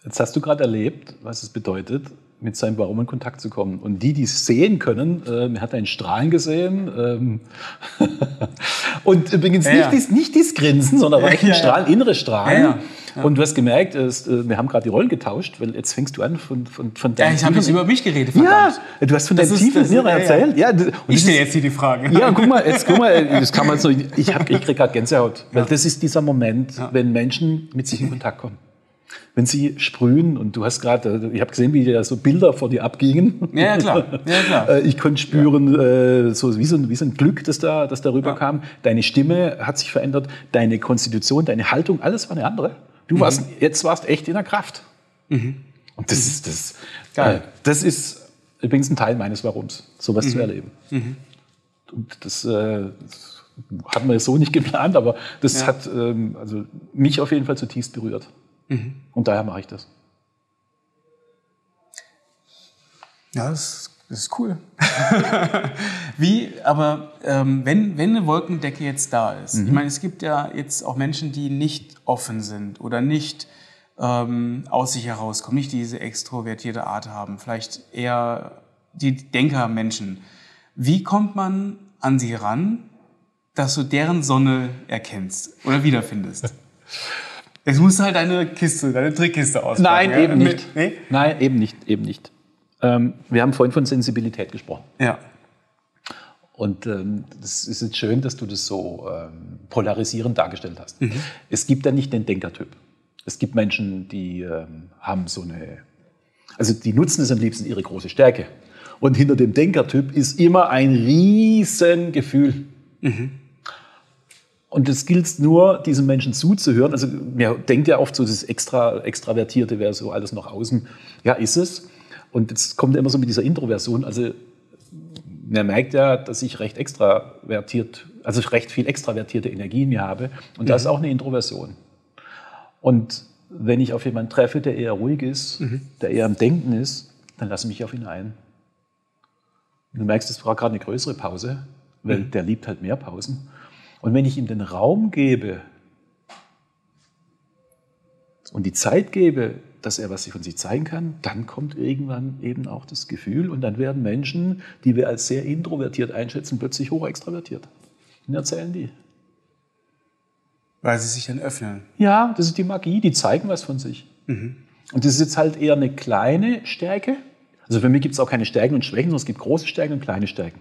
Jetzt hast du gerade erlebt, was es bedeutet, mit seinem Baum in Kontakt zu kommen. Und die, die es sehen können, äh, man hat einen Strahlen gesehen. Ähm und übrigens ja, nicht, ja. Dies, nicht dieses Grinsen, sondern ja, ein Strahlen, innere Strahlen. Und du hast gemerkt, ist, äh, wir haben gerade die Rollen getauscht, weil jetzt fängst du an von, von, von deinem Ja, ich habe jetzt über mich geredet. Verdammt. Ja, du hast von deinem tiefen Inneren erzählt. Ja. ich stelle jetzt hier die Frage. Ja, guck mal, jetzt guck mal, das kann man so, ich, ich kriege gerade Gänsehaut. Weil das ist dieser Moment, wenn Menschen mit sich in Kontakt kommen wenn sie sprühen und du hast gerade, ich habe gesehen, wie da so Bilder vor dir abgingen. Ja, klar. Ja, klar. Äh, ich konnte spüren, ja. Äh, so wie so, ein, wie so ein Glück, das da, das da rüberkam. Ja. Deine Stimme hat sich verändert, deine Konstitution, deine Haltung, alles war eine andere. Du mhm. warst, jetzt warst echt in der Kraft. Mhm. Und das mhm. ist, das, Geil. Äh, das ist übrigens ein Teil meines Warums, sowas mhm. zu erleben. Mhm. Und das, äh, das hatten wir so nicht geplant, aber das ja. hat ähm, also mich auf jeden Fall zutiefst berührt. Mhm. Und daher mache ich das. Ja, das, das ist cool. Wie, aber ähm, wenn, wenn eine Wolkendecke jetzt da ist, mhm. ich meine, es gibt ja jetzt auch Menschen, die nicht offen sind oder nicht ähm, aus sich herauskommen, nicht diese extrovertierte Art haben, vielleicht eher die Denkermenschen. Wie kommt man an sie ran, dass du deren Sonne erkennst oder wiederfindest? Jetzt musst du halt deine Kiste, deine Trickkiste auspacken. Nein, ja? eben nicht. Nee? Nein, eben nicht, eben nicht. Ähm, wir haben vorhin von Sensibilität gesprochen. Ja. Und ähm, das ist jetzt schön, dass du das so ähm, polarisierend dargestellt hast. Mhm. Es gibt da nicht den Denkertyp. Es gibt Menschen, die ähm, haben so eine, also die nutzen es am liebsten ihre große Stärke. Und hinter dem Denkertyp ist immer ein Riesengefühl. Mhm. Und es gilt nur, diesen Menschen zuzuhören. Also man denkt ja oft so, das extra, Extravertierte wäre so alles nach außen. Ja, ist es. Und jetzt kommt er immer so mit dieser Introversion. Also man merkt ja, dass ich recht extravertiert, also recht viel extravertierte Energie in mir habe. Und mhm. da ist auch eine Introversion. Und wenn ich auf jemanden treffe, der eher ruhig ist, mhm. der eher am Denken ist, dann lasse ich mich auf ihn ein. Du merkst, es war gerade eine größere Pause, weil mhm. der liebt halt mehr Pausen. Und wenn ich ihm den Raum gebe und die Zeit gebe, dass er was sich von sich zeigen kann, dann kommt irgendwann eben auch das Gefühl und dann werden Menschen, die wir als sehr introvertiert einschätzen, plötzlich hochextravertiert. Und erzählen die. Weil sie sich dann öffnen. Ja, das ist die Magie, die zeigen was von sich. Mhm. Und das ist jetzt halt eher eine kleine Stärke. Also für mich gibt es auch keine Stärken und Schwächen, sondern es gibt große Stärken und kleine Stärken.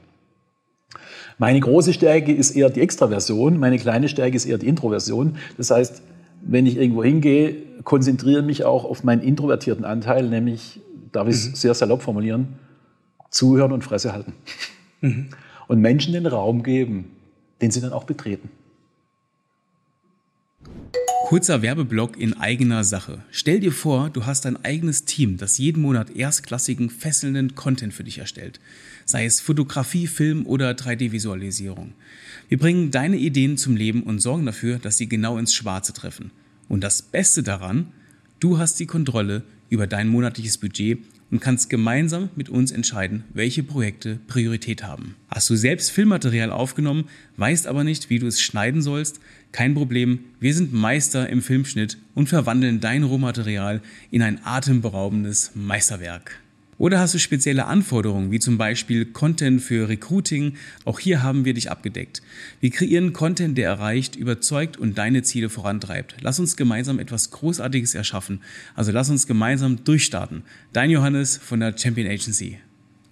Meine große Stärke ist eher die Extraversion, meine kleine Stärke ist eher die Introversion. Das heißt, wenn ich irgendwo hingehe, konzentriere mich auch auf meinen introvertierten Anteil, nämlich, darf ich es mhm. sehr salopp formulieren, zuhören und Fresse halten. Mhm. Und Menschen den Raum geben, den sie dann auch betreten. Kurzer Werbeblock in eigener Sache. Stell dir vor, du hast ein eigenes Team, das jeden Monat erstklassigen, fesselnden Content für dich erstellt. Sei es Fotografie, Film oder 3D-Visualisierung. Wir bringen deine Ideen zum Leben und sorgen dafür, dass sie genau ins Schwarze treffen. Und das Beste daran, du hast die Kontrolle über dein monatliches Budget und kannst gemeinsam mit uns entscheiden, welche Projekte Priorität haben. Hast du selbst Filmmaterial aufgenommen, weißt aber nicht, wie du es schneiden sollst, kein Problem, wir sind Meister im Filmschnitt und verwandeln dein Rohmaterial in ein atemberaubendes Meisterwerk. Oder hast du spezielle Anforderungen, wie zum Beispiel Content für Recruiting? Auch hier haben wir dich abgedeckt. Wir kreieren Content, der erreicht, überzeugt und deine Ziele vorantreibt. Lass uns gemeinsam etwas Großartiges erschaffen. Also lass uns gemeinsam durchstarten. Dein Johannes von der Champion Agency.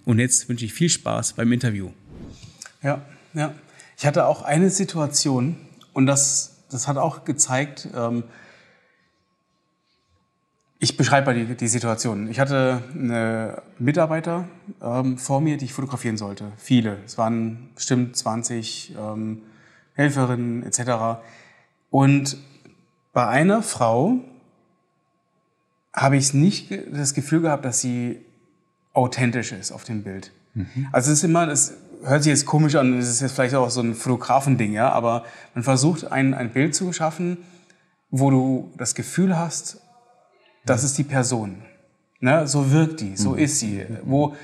Und jetzt wünsche ich viel Spaß beim Interview. Ja, ja. Ich hatte auch eine Situation und das, das hat auch gezeigt, ähm, ich beschreibe mal die, die Situation. Ich hatte eine Mitarbeiter ähm, vor mir, die ich fotografieren sollte. Viele. Es waren bestimmt 20 ähm, Helferinnen etc. Und bei einer Frau habe ich nicht das Gefühl gehabt, dass sie authentisch ist auf dem Bild. Mhm. Also es ist immer, das hört sich jetzt komisch an, das ist jetzt vielleicht auch so ein Fotografending, ja, aber man versucht ein, ein Bild zu schaffen, wo du das Gefühl hast, das ist die Person. Ne? So wirkt die, so mhm. ist sie. Wo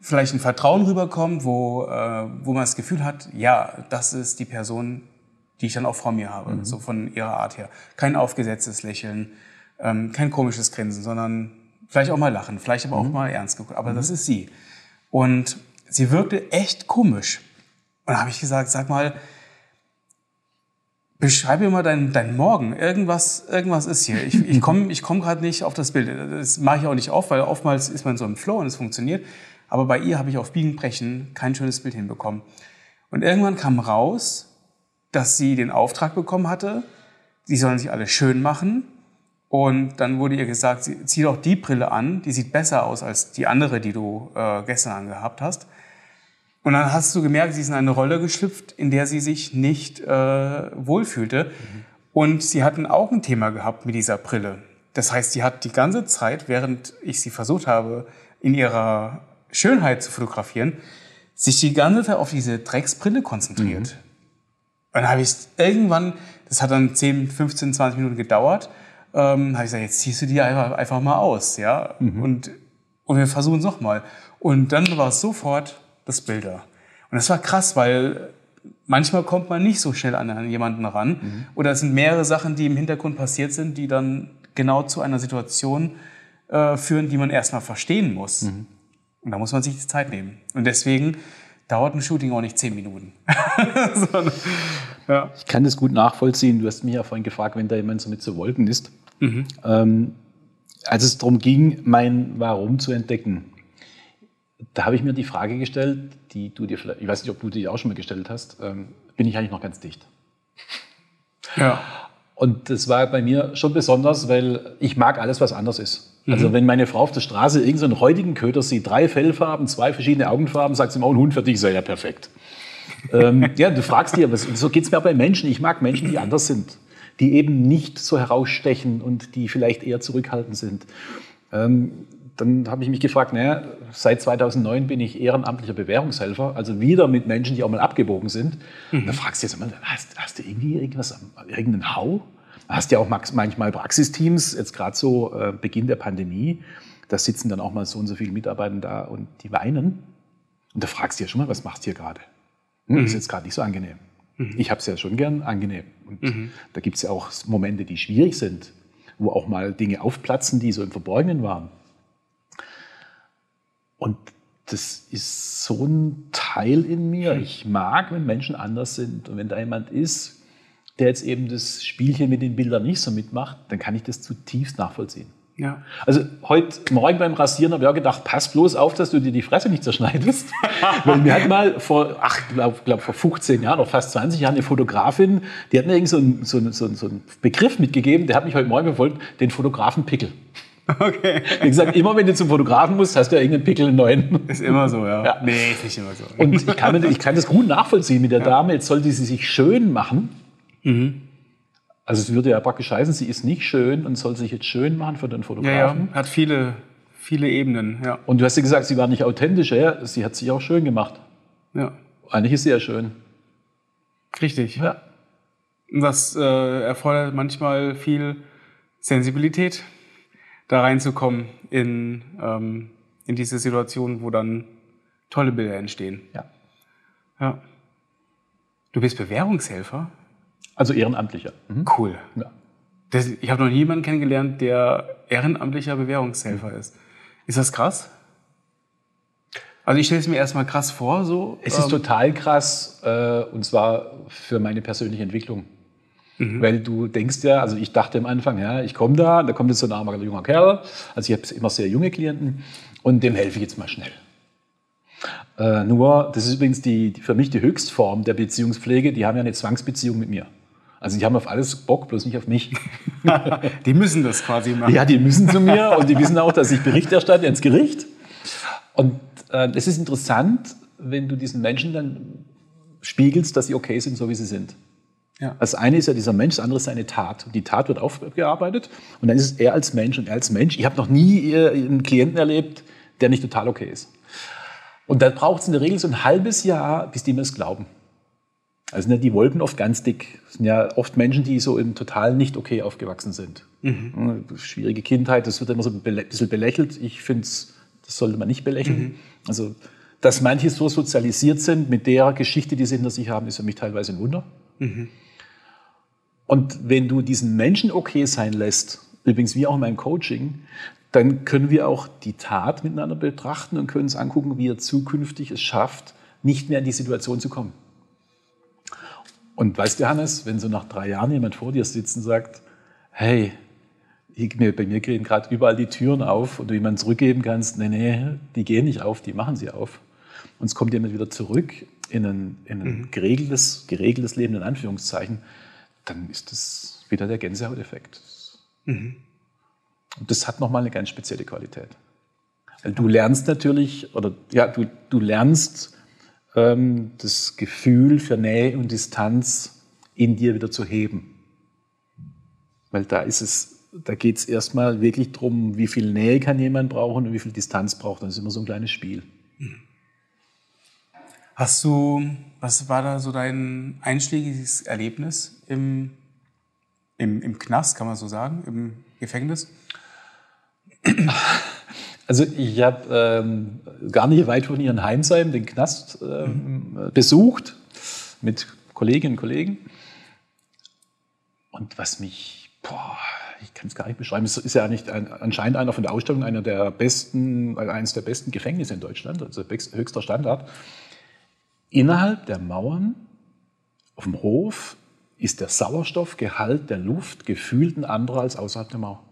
vielleicht ein Vertrauen rüberkommt, wo, äh, wo man das Gefühl hat, ja, das ist die Person, die ich dann auch vor mir habe, mhm. so von ihrer Art her. Kein aufgesetztes Lächeln, ähm, kein komisches Grinsen, sondern vielleicht auch mal lachen, vielleicht aber mhm. auch mal ernst geguckt. Aber mhm. das ist sie. Und sie wirkte echt komisch. Und da habe ich gesagt, sag mal, Beschreibe mir mal deinen dein Morgen. Irgendwas, irgendwas ist hier. Ich, ich komme ich komm gerade nicht auf das Bild. Das mache ich auch nicht auf, weil oftmals ist man so im Flow und es funktioniert. Aber bei ihr habe ich auf Biegen Brechen kein schönes Bild hinbekommen. Und irgendwann kam raus, dass sie den Auftrag bekommen hatte, sie sollen sich alle schön machen. Und dann wurde ihr gesagt, zieh doch die Brille an, die sieht besser aus als die andere, die du äh, gestern angehabt hast. Und dann hast du gemerkt, sie ist in eine Rolle geschlüpft, in der sie sich nicht äh, wohlfühlte. Mhm. Und sie hat ein Augenthema gehabt mit dieser Brille. Das heißt, sie hat die ganze Zeit, während ich sie versucht habe, in ihrer Schönheit zu fotografieren, sich die ganze Zeit auf diese Drecksbrille konzentriert. Mhm. Und dann habe ich irgendwann, das hat dann 10, 15, 20 Minuten gedauert, ähm, habe ich gesagt, jetzt ziehst du die einfach, einfach mal aus, ja, mhm. und, und wir versuchen es nochmal. Und dann war es sofort, das Bilder. Und das war krass, weil manchmal kommt man nicht so schnell an jemanden ran. Mhm. Oder es sind mehrere Sachen, die im Hintergrund passiert sind, die dann genau zu einer Situation äh, führen, die man erstmal verstehen muss. Mhm. Und da muss man sich die Zeit nehmen. Und deswegen dauert ein Shooting auch nicht zehn Minuten. Sondern, ja. Ich kann das gut nachvollziehen. Du hast mich ja vorhin gefragt, wenn da jemand so mit so Wolken ist. Mhm. Ähm, als es darum ging, mein Warum zu entdecken, da habe ich mir die Frage gestellt, die du dir vielleicht, ich weiß nicht, ob du die auch schon mal gestellt hast, ähm, bin ich eigentlich noch ganz dicht? Ja. Und das war bei mir schon besonders, weil ich mag alles, was anders ist. Also mhm. Also wenn meine Frau auf der Straße irgendeinen so heutigen Köter sieht, drei Fellfarben, zwei verschiedene Augenfarben, sagt sie immer, ein Hund für dich sei ja perfekt. ähm, ja, du fragst dir, was, so geht es mir auch bei Menschen. Ich mag Menschen, die anders sind, die eben nicht so herausstechen und die vielleicht eher zurückhaltend sind. Ähm, dann habe ich mich gefragt, naja, seit 2009 bin ich ehrenamtlicher Bewährungshelfer, also wieder mit Menschen, die auch mal abgebogen sind. Mhm. Da fragst du jetzt mal, hast, hast, du irgendwie irgendwas, irgendeinen Hau? Hast ja auch manchmal Praxisteams, jetzt gerade so äh, Beginn der Pandemie, da sitzen dann auch mal so und so viele Mitarbeiter da und die weinen. Und da fragst du ja schon mal, was machst du hier gerade? Hm, mhm. Ist jetzt gerade nicht so angenehm. Mhm. Ich habe es ja schon gern angenehm. Und mhm. da gibt es ja auch Momente, die schwierig sind, wo auch mal Dinge aufplatzen, die so im Verborgenen waren. Und das ist so ein Teil in mir. Hm. Ich mag, wenn Menschen anders sind. Und wenn da jemand ist, der jetzt eben das Spielchen mit den Bildern nicht so mitmacht, dann kann ich das zutiefst nachvollziehen. Ja. Also heute Morgen beim Rasieren habe ich auch gedacht, pass bloß auf, dass du dir die Fresse nicht zerschneidest. Weil mir hat mal vor, ach, glaub, glaub, vor 15 Jahren oder fast 20 Jahren eine Fotografin, die hat mir irgendwie so einen, so, einen, so einen Begriff mitgegeben, der hat mich heute Morgen verfolgt, den Fotografen Pickel. Okay. Wie gesagt, immer wenn du zum Fotografen musst, hast du ja irgendeinen Pickel in neuen. Ist immer so, ja. ja. Nee, ist nicht immer so. Und ich kann, ich kann das gut nachvollziehen mit der ja. Dame. Jetzt sollte sie sich schön machen. Mhm. Also es würde ja praktisch heißen, sie ist nicht schön und soll sich jetzt schön machen für den Fotografen. Ja, ja. hat viele, viele Ebenen, ja. Und du hast ja gesagt, sie war nicht authentisch. Ja, sie hat sich auch schön gemacht. Ja. Eigentlich ist sie ja schön. Richtig. Ja. Das äh, erfordert manchmal viel Sensibilität da reinzukommen in, ähm, in diese Situation, wo dann tolle Bilder entstehen. Ja. ja. Du bist Bewährungshelfer? Also Ehrenamtlicher. Mhm. Cool. Ja. Das, ich habe noch niemanden kennengelernt, der ehrenamtlicher Bewährungshelfer ist. Ist das krass? Also ich stelle es mir erstmal krass vor, so. Es ist ähm, total krass, äh, und zwar für meine persönliche Entwicklung. Mhm. Weil du denkst ja, also ich dachte am Anfang, ja, ich komme da, da kommt jetzt so ein armer junger Kerl, also ich habe immer sehr junge Klienten und dem helfe ich jetzt mal schnell. Äh, nur, das ist übrigens die, die, für mich die Höchstform der Beziehungspflege, die haben ja eine Zwangsbeziehung mit mir. Also die haben auf alles Bock, bloß nicht auf mich. die müssen das quasi machen. Ja, die müssen zu mir und die wissen auch, dass ich Bericht erstatte ins Gericht. Und äh, es ist interessant, wenn du diesen Menschen dann spiegelst, dass sie okay sind, so wie sie sind. Ja. Das eine ist ja dieser Mensch, das andere ist seine Tat. Und die Tat wird aufgearbeitet und dann ist es er als Mensch und er als Mensch. Ich habe noch nie äh, einen Klienten erlebt, der nicht total okay ist. Und da braucht es in der Regel so ein halbes Jahr, bis die mir es glauben. Also die Wolken oft ganz dick. Das sind ja oft Menschen, die so im total nicht okay aufgewachsen sind. Mhm. Schwierige Kindheit, das wird immer so ein bisschen belächelt. Ich finde, das sollte man nicht belächeln. Mhm. Also, dass manche so sozialisiert sind mit der Geschichte, die sie hinter sich haben, ist für mich teilweise ein Wunder. Mhm. Und wenn du diesen Menschen okay sein lässt, übrigens wie auch in meinem Coaching, dann können wir auch die Tat miteinander betrachten und können uns angucken, wie er zukünftig es schafft, nicht mehr in die Situation zu kommen. Und weißt du, Hannes, wenn so nach drei Jahren jemand vor dir sitzt und sagt, hey, ich, bei mir gehen gerade überall die Türen auf und du jemanden zurückgeben kannst, nee, nee, die gehen nicht auf, die machen sie auf. Und es kommt jemand wieder zurück in ein, in ein mhm. geregeltes, geregeltes Leben, in Anführungszeichen, dann ist das wieder der Gänsehauteffekt. Mhm. Und das hat nochmal eine ganz spezielle Qualität. Weil du lernst natürlich, oder ja, du, du lernst ähm, das Gefühl für Nähe und Distanz in dir wieder zu heben. Weil da ist es, da geht es erstmal wirklich darum, wie viel Nähe kann jemand brauchen und wie viel Distanz braucht. Das ist immer so ein kleines Spiel. Hast du, was war da so dein einschlägiges Erlebnis im im, im Knast, kann man so sagen, im Gefängnis? Also ich habe ähm, gar nicht weit von hier in Heimsheim den Knast ähm, mhm. besucht mit Kolleginnen und Kollegen. Und was mich, boah, ich kann es gar nicht beschreiben, es ist ja nicht ein, anscheinend einer von der Ausstellung einer der besten, eines der besten Gefängnisse in Deutschland, also höchster Standard. Innerhalb der Mauern auf dem Hof ist der Sauerstoffgehalt der Luft gefühlt ein anderer als außerhalb der Mauer.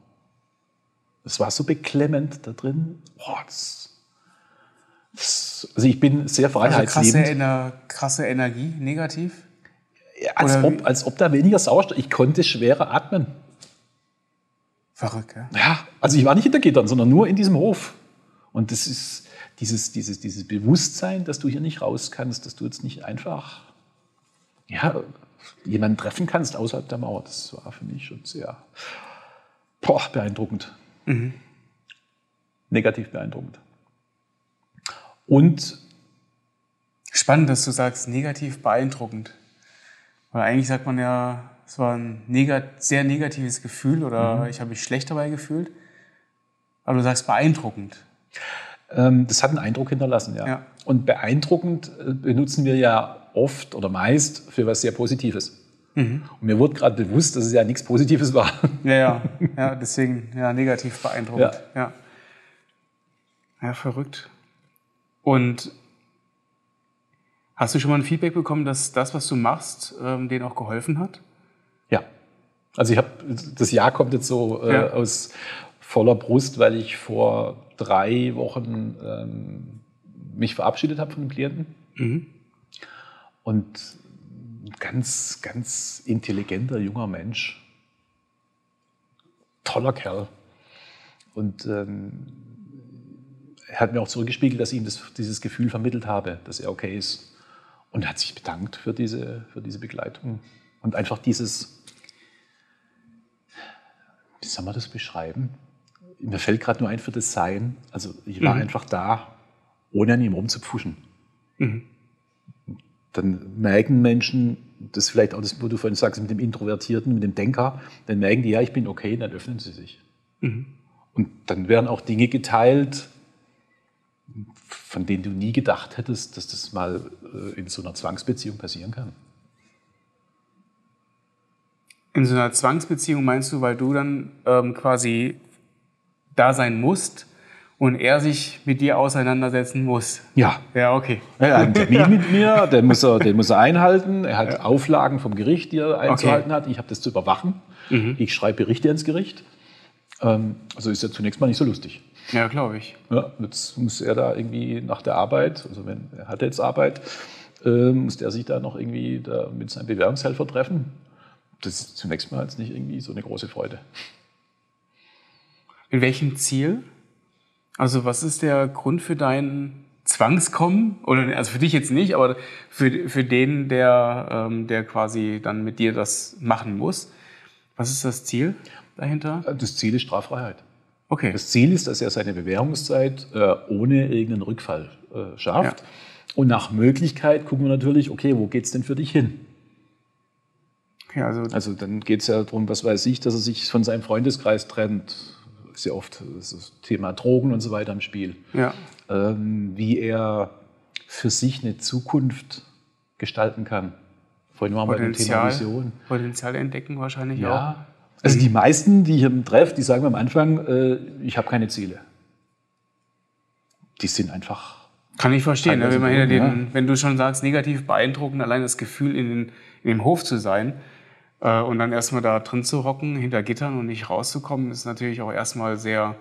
Das war so beklemmend da drin. Boah, das, das, also ich bin sehr freiheitsliebend. Also krasse, krasse Energie, negativ? Als, ob, als ob da weniger Sauerstoff, ich konnte schwerer atmen. Verrückt, ja? Ja, also ich war nicht hinter Gittern, sondern nur in diesem Hof. Und das ist dieses, dieses, dieses Bewusstsein, dass du hier nicht raus kannst, dass du jetzt nicht einfach ja, jemanden treffen kannst außerhalb der Mauer. Das war für mich schon sehr boah, beeindruckend. Mhm. Negativ beeindruckend. Und spannend, dass du sagst, negativ beeindruckend. Weil eigentlich sagt man ja, es war ein negat sehr negatives Gefühl oder mhm. ich habe mich schlecht dabei gefühlt. Aber du sagst beeindruckend. Ähm, das hat einen Eindruck hinterlassen, ja. ja. Und beeindruckend äh, benutzen wir ja oft oder meist für was sehr Positives. Mhm. Und mir wurde gerade bewusst, dass es ja nichts Positives war. Ja, ja, ja deswegen ja, negativ beeindruckend. Ja. ja. ja, verrückt. Und hast du schon mal ein Feedback bekommen, dass das, was du machst, ähm, denen auch geholfen hat? Ja. Also ich habe, das Jahr kommt jetzt so äh, ja. aus voller Brust, weil ich vor drei Wochen ähm, mich verabschiedet habe von einem Klienten. Mhm. Und ein ganz, ganz intelligenter junger Mensch. Toller Kerl. Und ähm, er hat mir auch zurückgespiegelt, dass ich ihm das, dieses Gefühl vermittelt habe, dass er okay ist. Und er hat sich bedankt für diese, für diese Begleitung. Und einfach dieses, wie soll man das beschreiben? Mir fällt gerade nur ein für das Sein. Also ich war mhm. einfach da, ohne an ihm rumzupfuschen. Mhm dann merken Menschen, das vielleicht auch das, wo du vorhin sagst, mit dem Introvertierten, mit dem Denker, dann merken die, ja, ich bin okay, dann öffnen sie sich. Mhm. Und dann werden auch Dinge geteilt, von denen du nie gedacht hättest, dass das mal äh, in so einer Zwangsbeziehung passieren kann. In so einer Zwangsbeziehung meinst du, weil du dann ähm, quasi da sein musst und er sich mit dir auseinandersetzen muss. Ja. Ja, okay. Er hat einen Termin mit mir, den muss, er, den muss er einhalten. Er hat Auflagen vom Gericht, die er einzuhalten hat. Ich habe das zu überwachen. Ich schreibe Berichte ins Gericht. Ähm, also ist ja zunächst mal nicht so lustig. Ja, glaube ich. Ja, jetzt muss er da irgendwie nach der Arbeit, also wenn er hat jetzt Arbeit, äh, muss er sich da noch irgendwie da mit seinem Bewährungshelfer treffen. Das ist zunächst mal jetzt nicht irgendwie so eine große Freude. In welchem Ziel? Also was ist der Grund für dein Zwangskommen? Oder also für dich jetzt nicht, aber für, für den, der, ähm, der quasi dann mit dir das machen muss. Was ist das Ziel dahinter? Das Ziel ist Straffreiheit. Okay. Das Ziel ist, dass er seine Bewährungszeit äh, ohne irgendeinen Rückfall äh, schafft. Ja. Und nach Möglichkeit gucken wir natürlich, okay, wo geht's denn für dich hin? okay also, Also dann geht es ja darum, was weiß ich, dass er sich von seinem Freundeskreis trennt. Ist ja oft das, Thema Drogen und so weiter im Spiel. ja. Ähm, wie er für sich eine Zukunft gestalten kann. Vorhin waren wir beim Thema Vision. Potenzial entdecken wahrscheinlich auch. Ja. Also die meisten, die ich im treffe, die sagen am Anfang, äh, ich habe keine Ziele. Die sind einfach. Kann ich verstehen, ne? Wenn, man hinter den, wenn du schon sagst, negativ beeindruckend, allein das Gefühl, in, den, in dem Hof zu sein und dann erstmal da drin zu hocken, hinter Gittern und nicht rauszukommen, ist natürlich auch erstmal sehr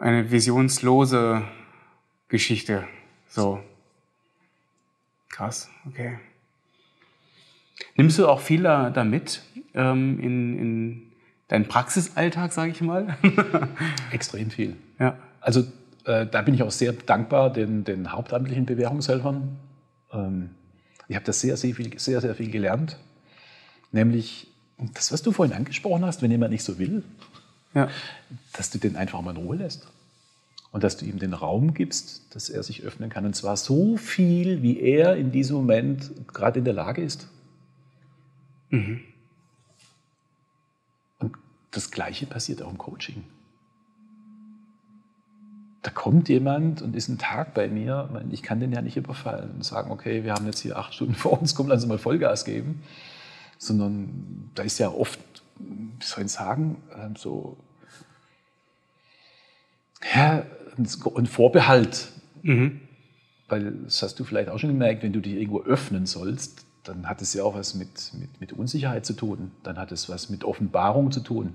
eine visionslose Geschichte. So. Krass, okay. Nimmst du auch viel da, da mit ähm, in, in deinen Praxisalltag, sage ich mal? Extrem viel. ja. Also äh, da bin ich auch sehr dankbar den, den hauptamtlichen Bewährungshelfern. Ähm, ich habe da sehr, sehr viel, sehr, sehr viel gelernt. Nämlich das, was du vorhin angesprochen hast, wenn jemand nicht so will, Ja. dass du den einfach mal in Ruhe lässt. Und dass du ihm den Raum gibst, dass er sich öffnen kann. Und zwar so viel, wie er in diesem Moment gerade in der Lage ist. Und das Gleiche passiert auch im Coaching. Da kommt jemand und ist ein Tag bei mir, ich kann den ja nicht überfallen und sagen, okay, wir haben jetzt hier acht Stunden vor uns, komm, lass uns mal Vollgas geben. Sondern da ist ja oft, wie soll ich sagen, ähm, so ja, ein Vorbehalt. Weil das hast du vielleicht auch schon gemerkt, wenn du dich irgendwo öffnen sollst, dann hat es ja auch was mit, mit, mit Unsicherheit zu tun. Dann hat es was mit Offenbarung zu tun.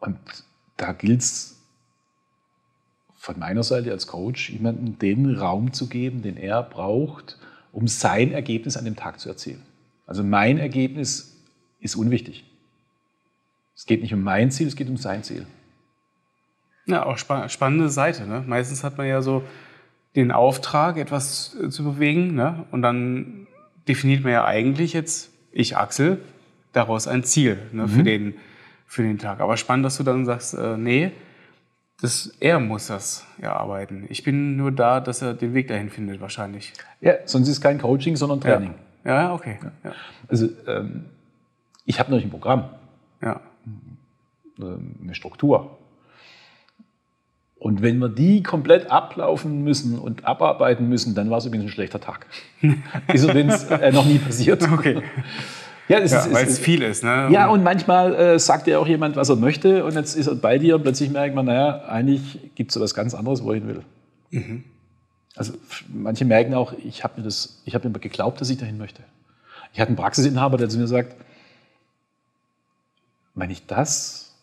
Und da gilt es von meiner Seite als Coach, jemandem den Raum zu geben, den er braucht, um sein Ergebnis an dem Tag zu erzielen. Also mein Ergebnis ist unwichtig. Es geht nicht um mein Ziel, es geht um sein Ziel. Ja, auch spa spannende Seite. Ne? Meistens hat man ja so den Auftrag, etwas zu bewegen. Ne? Und dann definiert man ja eigentlich jetzt, ich Axel, daraus ein Ziel ne? für, den, für den Tag. Aber spannend, dass du dann sagst, äh, nee, das, er muss das erarbeiten. Ich bin nur da, dass er den Weg dahin findet wahrscheinlich. Ja, sonst ist es kein Coaching, sondern Training. Ja, ja okay. Ja. Also ähm, ich habe natürlich ein Programm, Ja. ähm, eine Struktur. Und wenn wir die komplett ablaufen müssen und abarbeiten müssen, dann war es übrigens ein schlechter Tag. ist übrigens äh, noch nie passiert. Okay. Ja, es Ja, ist, weil es ist, viel ist. Ne? ja, und manchmal äh, sagt ja auch jemand, was er möchte, und jetzt ist er bei dir und plötzlich merkt man, naja, eigentlich gibt es was ganz anderes, wo er hin will. Mhm. Also manche merken auch, ich habe mir das, ich habe mir geglaubt, dass ich dahin möchte. Ich hatte einen Praxisinhaber, der zu mir sagt, wenn ich das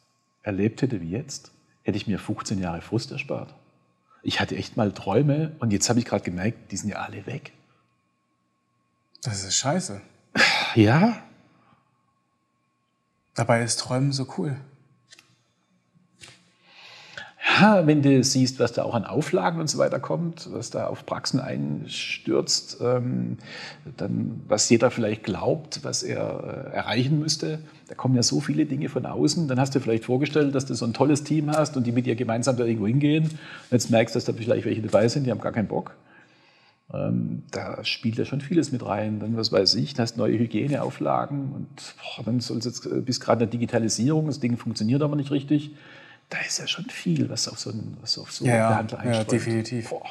erlebt hätte wie jetzt, hätte ich mir 15 Jahre Frust erspart. Ich hatte echt mal Träume und jetzt habe ich gerade gemerkt, die sind ja alle weg. Das ist scheiße. Ja, Dabei ist Träumen so cool. Wenn du siehst, was da auch an Auflagen und so weiter kommt, was da auf Praxen einstürzt, ähm, dann was jeder vielleicht glaubt, was er äh, erreichen müsste, da kommen ja so viele Dinge von außen. Dann hast du vielleicht vorgestellt, dass du so ein tolles Team hast und die mit dir gemeinsam da irgendwo hingehen. Und jetzt merkst du, dass da vielleicht welche dabei sind, die haben gar keinen Bock. Ähm, da spielt ja schon vieles mit rein. Dann, was weiß ich, hast neue Hygieneauflagen und boah, dann soll es jetzt äh, bis gerade in der Digitalisierung, das Ding funktioniert aber nicht richtig. Da ist ja schon viel, was auf so einen, was auf so Ja, ja, Behandler ja, definitiv. Boah.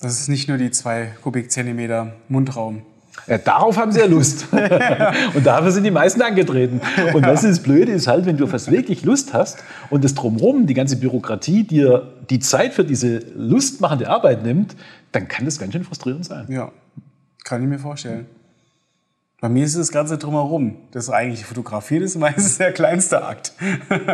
Das ist nicht nur die zwei Kubikzentimeter Mundraum. Ja, darauf haben sie ja Lust. und dafür sind die meisten angetreten. Und was ist blöd ist halt, wenn du fast wirklich Lust hast und das drumherum, die ganze Bürokratie dir die Zeit für diese lustmachende Arbeit nimmt, dann kann das ganz schön frustrierend sein. Ja, kann ich mir vorstellen. Bei mir ist das Ganze drumherum. Das eigentliche Fotografieren ist meistens der kleinste Akt.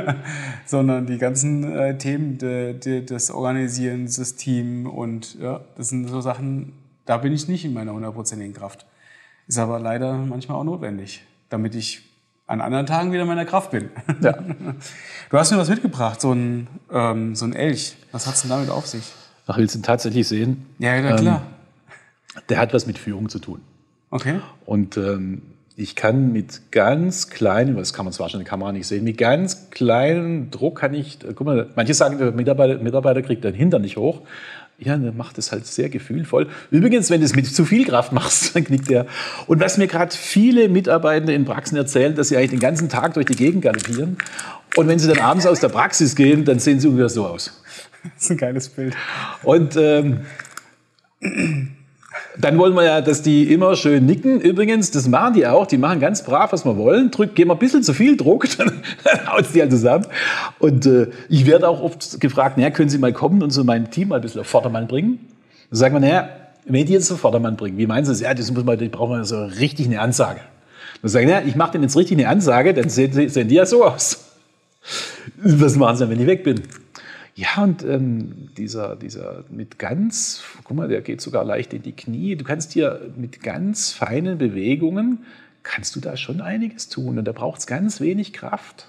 Sondern die ganzen äh, Themen, de, de, das Organisieren, das Team und ja, das sind so Sachen, da bin ich nicht in meiner hundertprozentigen Kraft. Ist aber leider manchmal auch notwendig, damit ich an anderen Tagen wieder in meiner Kraft bin. Ja. Du hast mir was mitgebracht, so ein, ähm, so ein Elch. Was hat es denn damit auf sich? Ach, willst du ihn tatsächlich sehen? Ja, ja klar. Ähm, der hat was mit Führung zu tun. Okay. Und ähm, ich kann mit ganz kleinen, das kann man zwar schon in der Kamera nicht sehen, mit ganz kleinem Druck kann ich, äh, guck mal, manche sagen, der Mitarbeiter, Mitarbeiter kriegt den Hintern nicht hoch. Ja, der macht es halt sehr gefühlvoll. Übrigens, wenn du es mit zu viel Kraft machst, dann knickt der. Und was mir gerade viele Mitarbeitende in Praxen erzählen, dass sie eigentlich den ganzen Tag durch die Gegend galoppieren. Und wenn sie dann abends aus der Praxis gehen, dann sehen sie ungefähr so aus. Das ist ein geiles Bild. Und ähm, dann wollen wir ja, dass die immer schön nicken. Übrigens, das machen die auch. Die machen ganz brav, was wir wollen. Drück, geben wir ein bisschen zu viel Druck, dann, haut die halt zusammen. Und äh, ich werde auch oft gefragt, naja, können Sie mal kommen und so mein Team mal ein bisschen auf Vordermann bringen? Dann sagen wir, naja, wenn die jetzt auf Vordermann bringen, wie meinen Sie das? Ja, das muss man, die brauchen wir so richtig eine Ansage. Dann sagen, naja, ich mache denen jetzt richtig eine Ansage, dann sehen, sehen die ja so aus. Was machen sie dann, wenn ich weg bin? Ja, und ähm, dieser, dieser mit ganz, guck mal, der geht sogar leicht in die Knie. Du kannst hier mit ganz feinen Bewegungen, kannst du da schon einiges tun. Und da braucht es ganz wenig Kraft.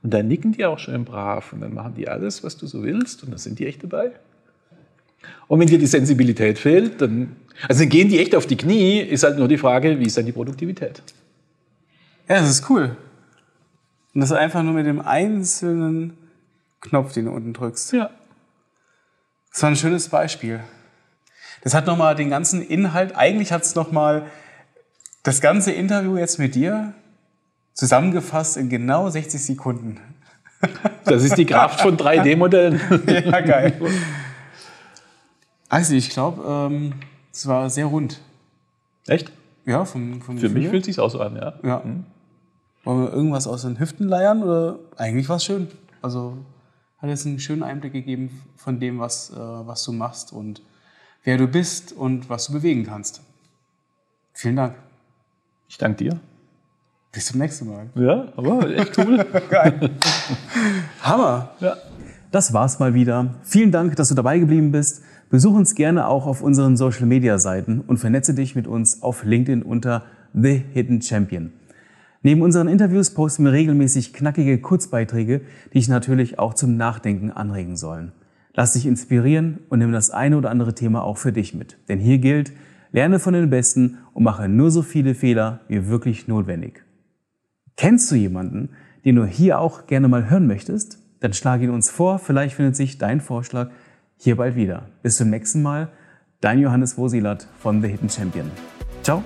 Und dann nicken die auch schön brav und dann machen die alles, was du so willst und dann sind die echt dabei. Und wenn dir die Sensibilität fehlt, dann, also dann gehen die echt auf die Knie, ist halt nur die Frage, wie ist dann die Produktivität? Ja, das ist cool. Und das einfach nur mit dem einzelnen Knopf, den du unten drückst. Ja. Das war ein schönes Beispiel. Das hat nochmal den ganzen Inhalt, eigentlich hat es nochmal das ganze Interview jetzt mit dir zusammengefasst in genau 60 Sekunden. Das ist die Kraft von 3D-Modellen. ja, geil. Also, ich glaube, ähm, es war sehr rund. Echt? Ja, vom, vom Für Gefühl. mich fühlt es sich auch so an, ja. ja. Mhm. Wollen wir irgendwas aus den Hüften leiern? Oder eigentlich war es schön. Also hat jetzt einen schönen Einblick gegeben von dem, was, äh, was du machst und wer du bist und was du bewegen kannst. Vielen Dank. Ich danke dir. Bis zum nächsten Mal. Ja, aber echt cool. Geil. Hammer. Ja. Das war's mal wieder. Vielen Dank, dass du dabei geblieben bist. Besuch uns gerne auch auf unseren Social Media Seiten und vernetze dich mit uns auf LinkedIn unter The Hidden Champion. Neben unseren Interviews posten wir regelmäßig knackige Kurzbeiträge, die dich natürlich auch zum Nachdenken anregen sollen. Lass dich inspirieren und nimm das eine oder andere Thema auch für dich mit. Denn hier gilt, lerne von den Besten und mache nur so viele Fehler wie wirklich notwendig. Kennst du jemanden, den du hier auch gerne mal hören möchtest? Dann schlage ihn uns vor, vielleicht findet sich dein Vorschlag hier bald wieder. Bis zum nächsten Mal, dein Johannes Wosilat von The Hidden Champion. Ciao!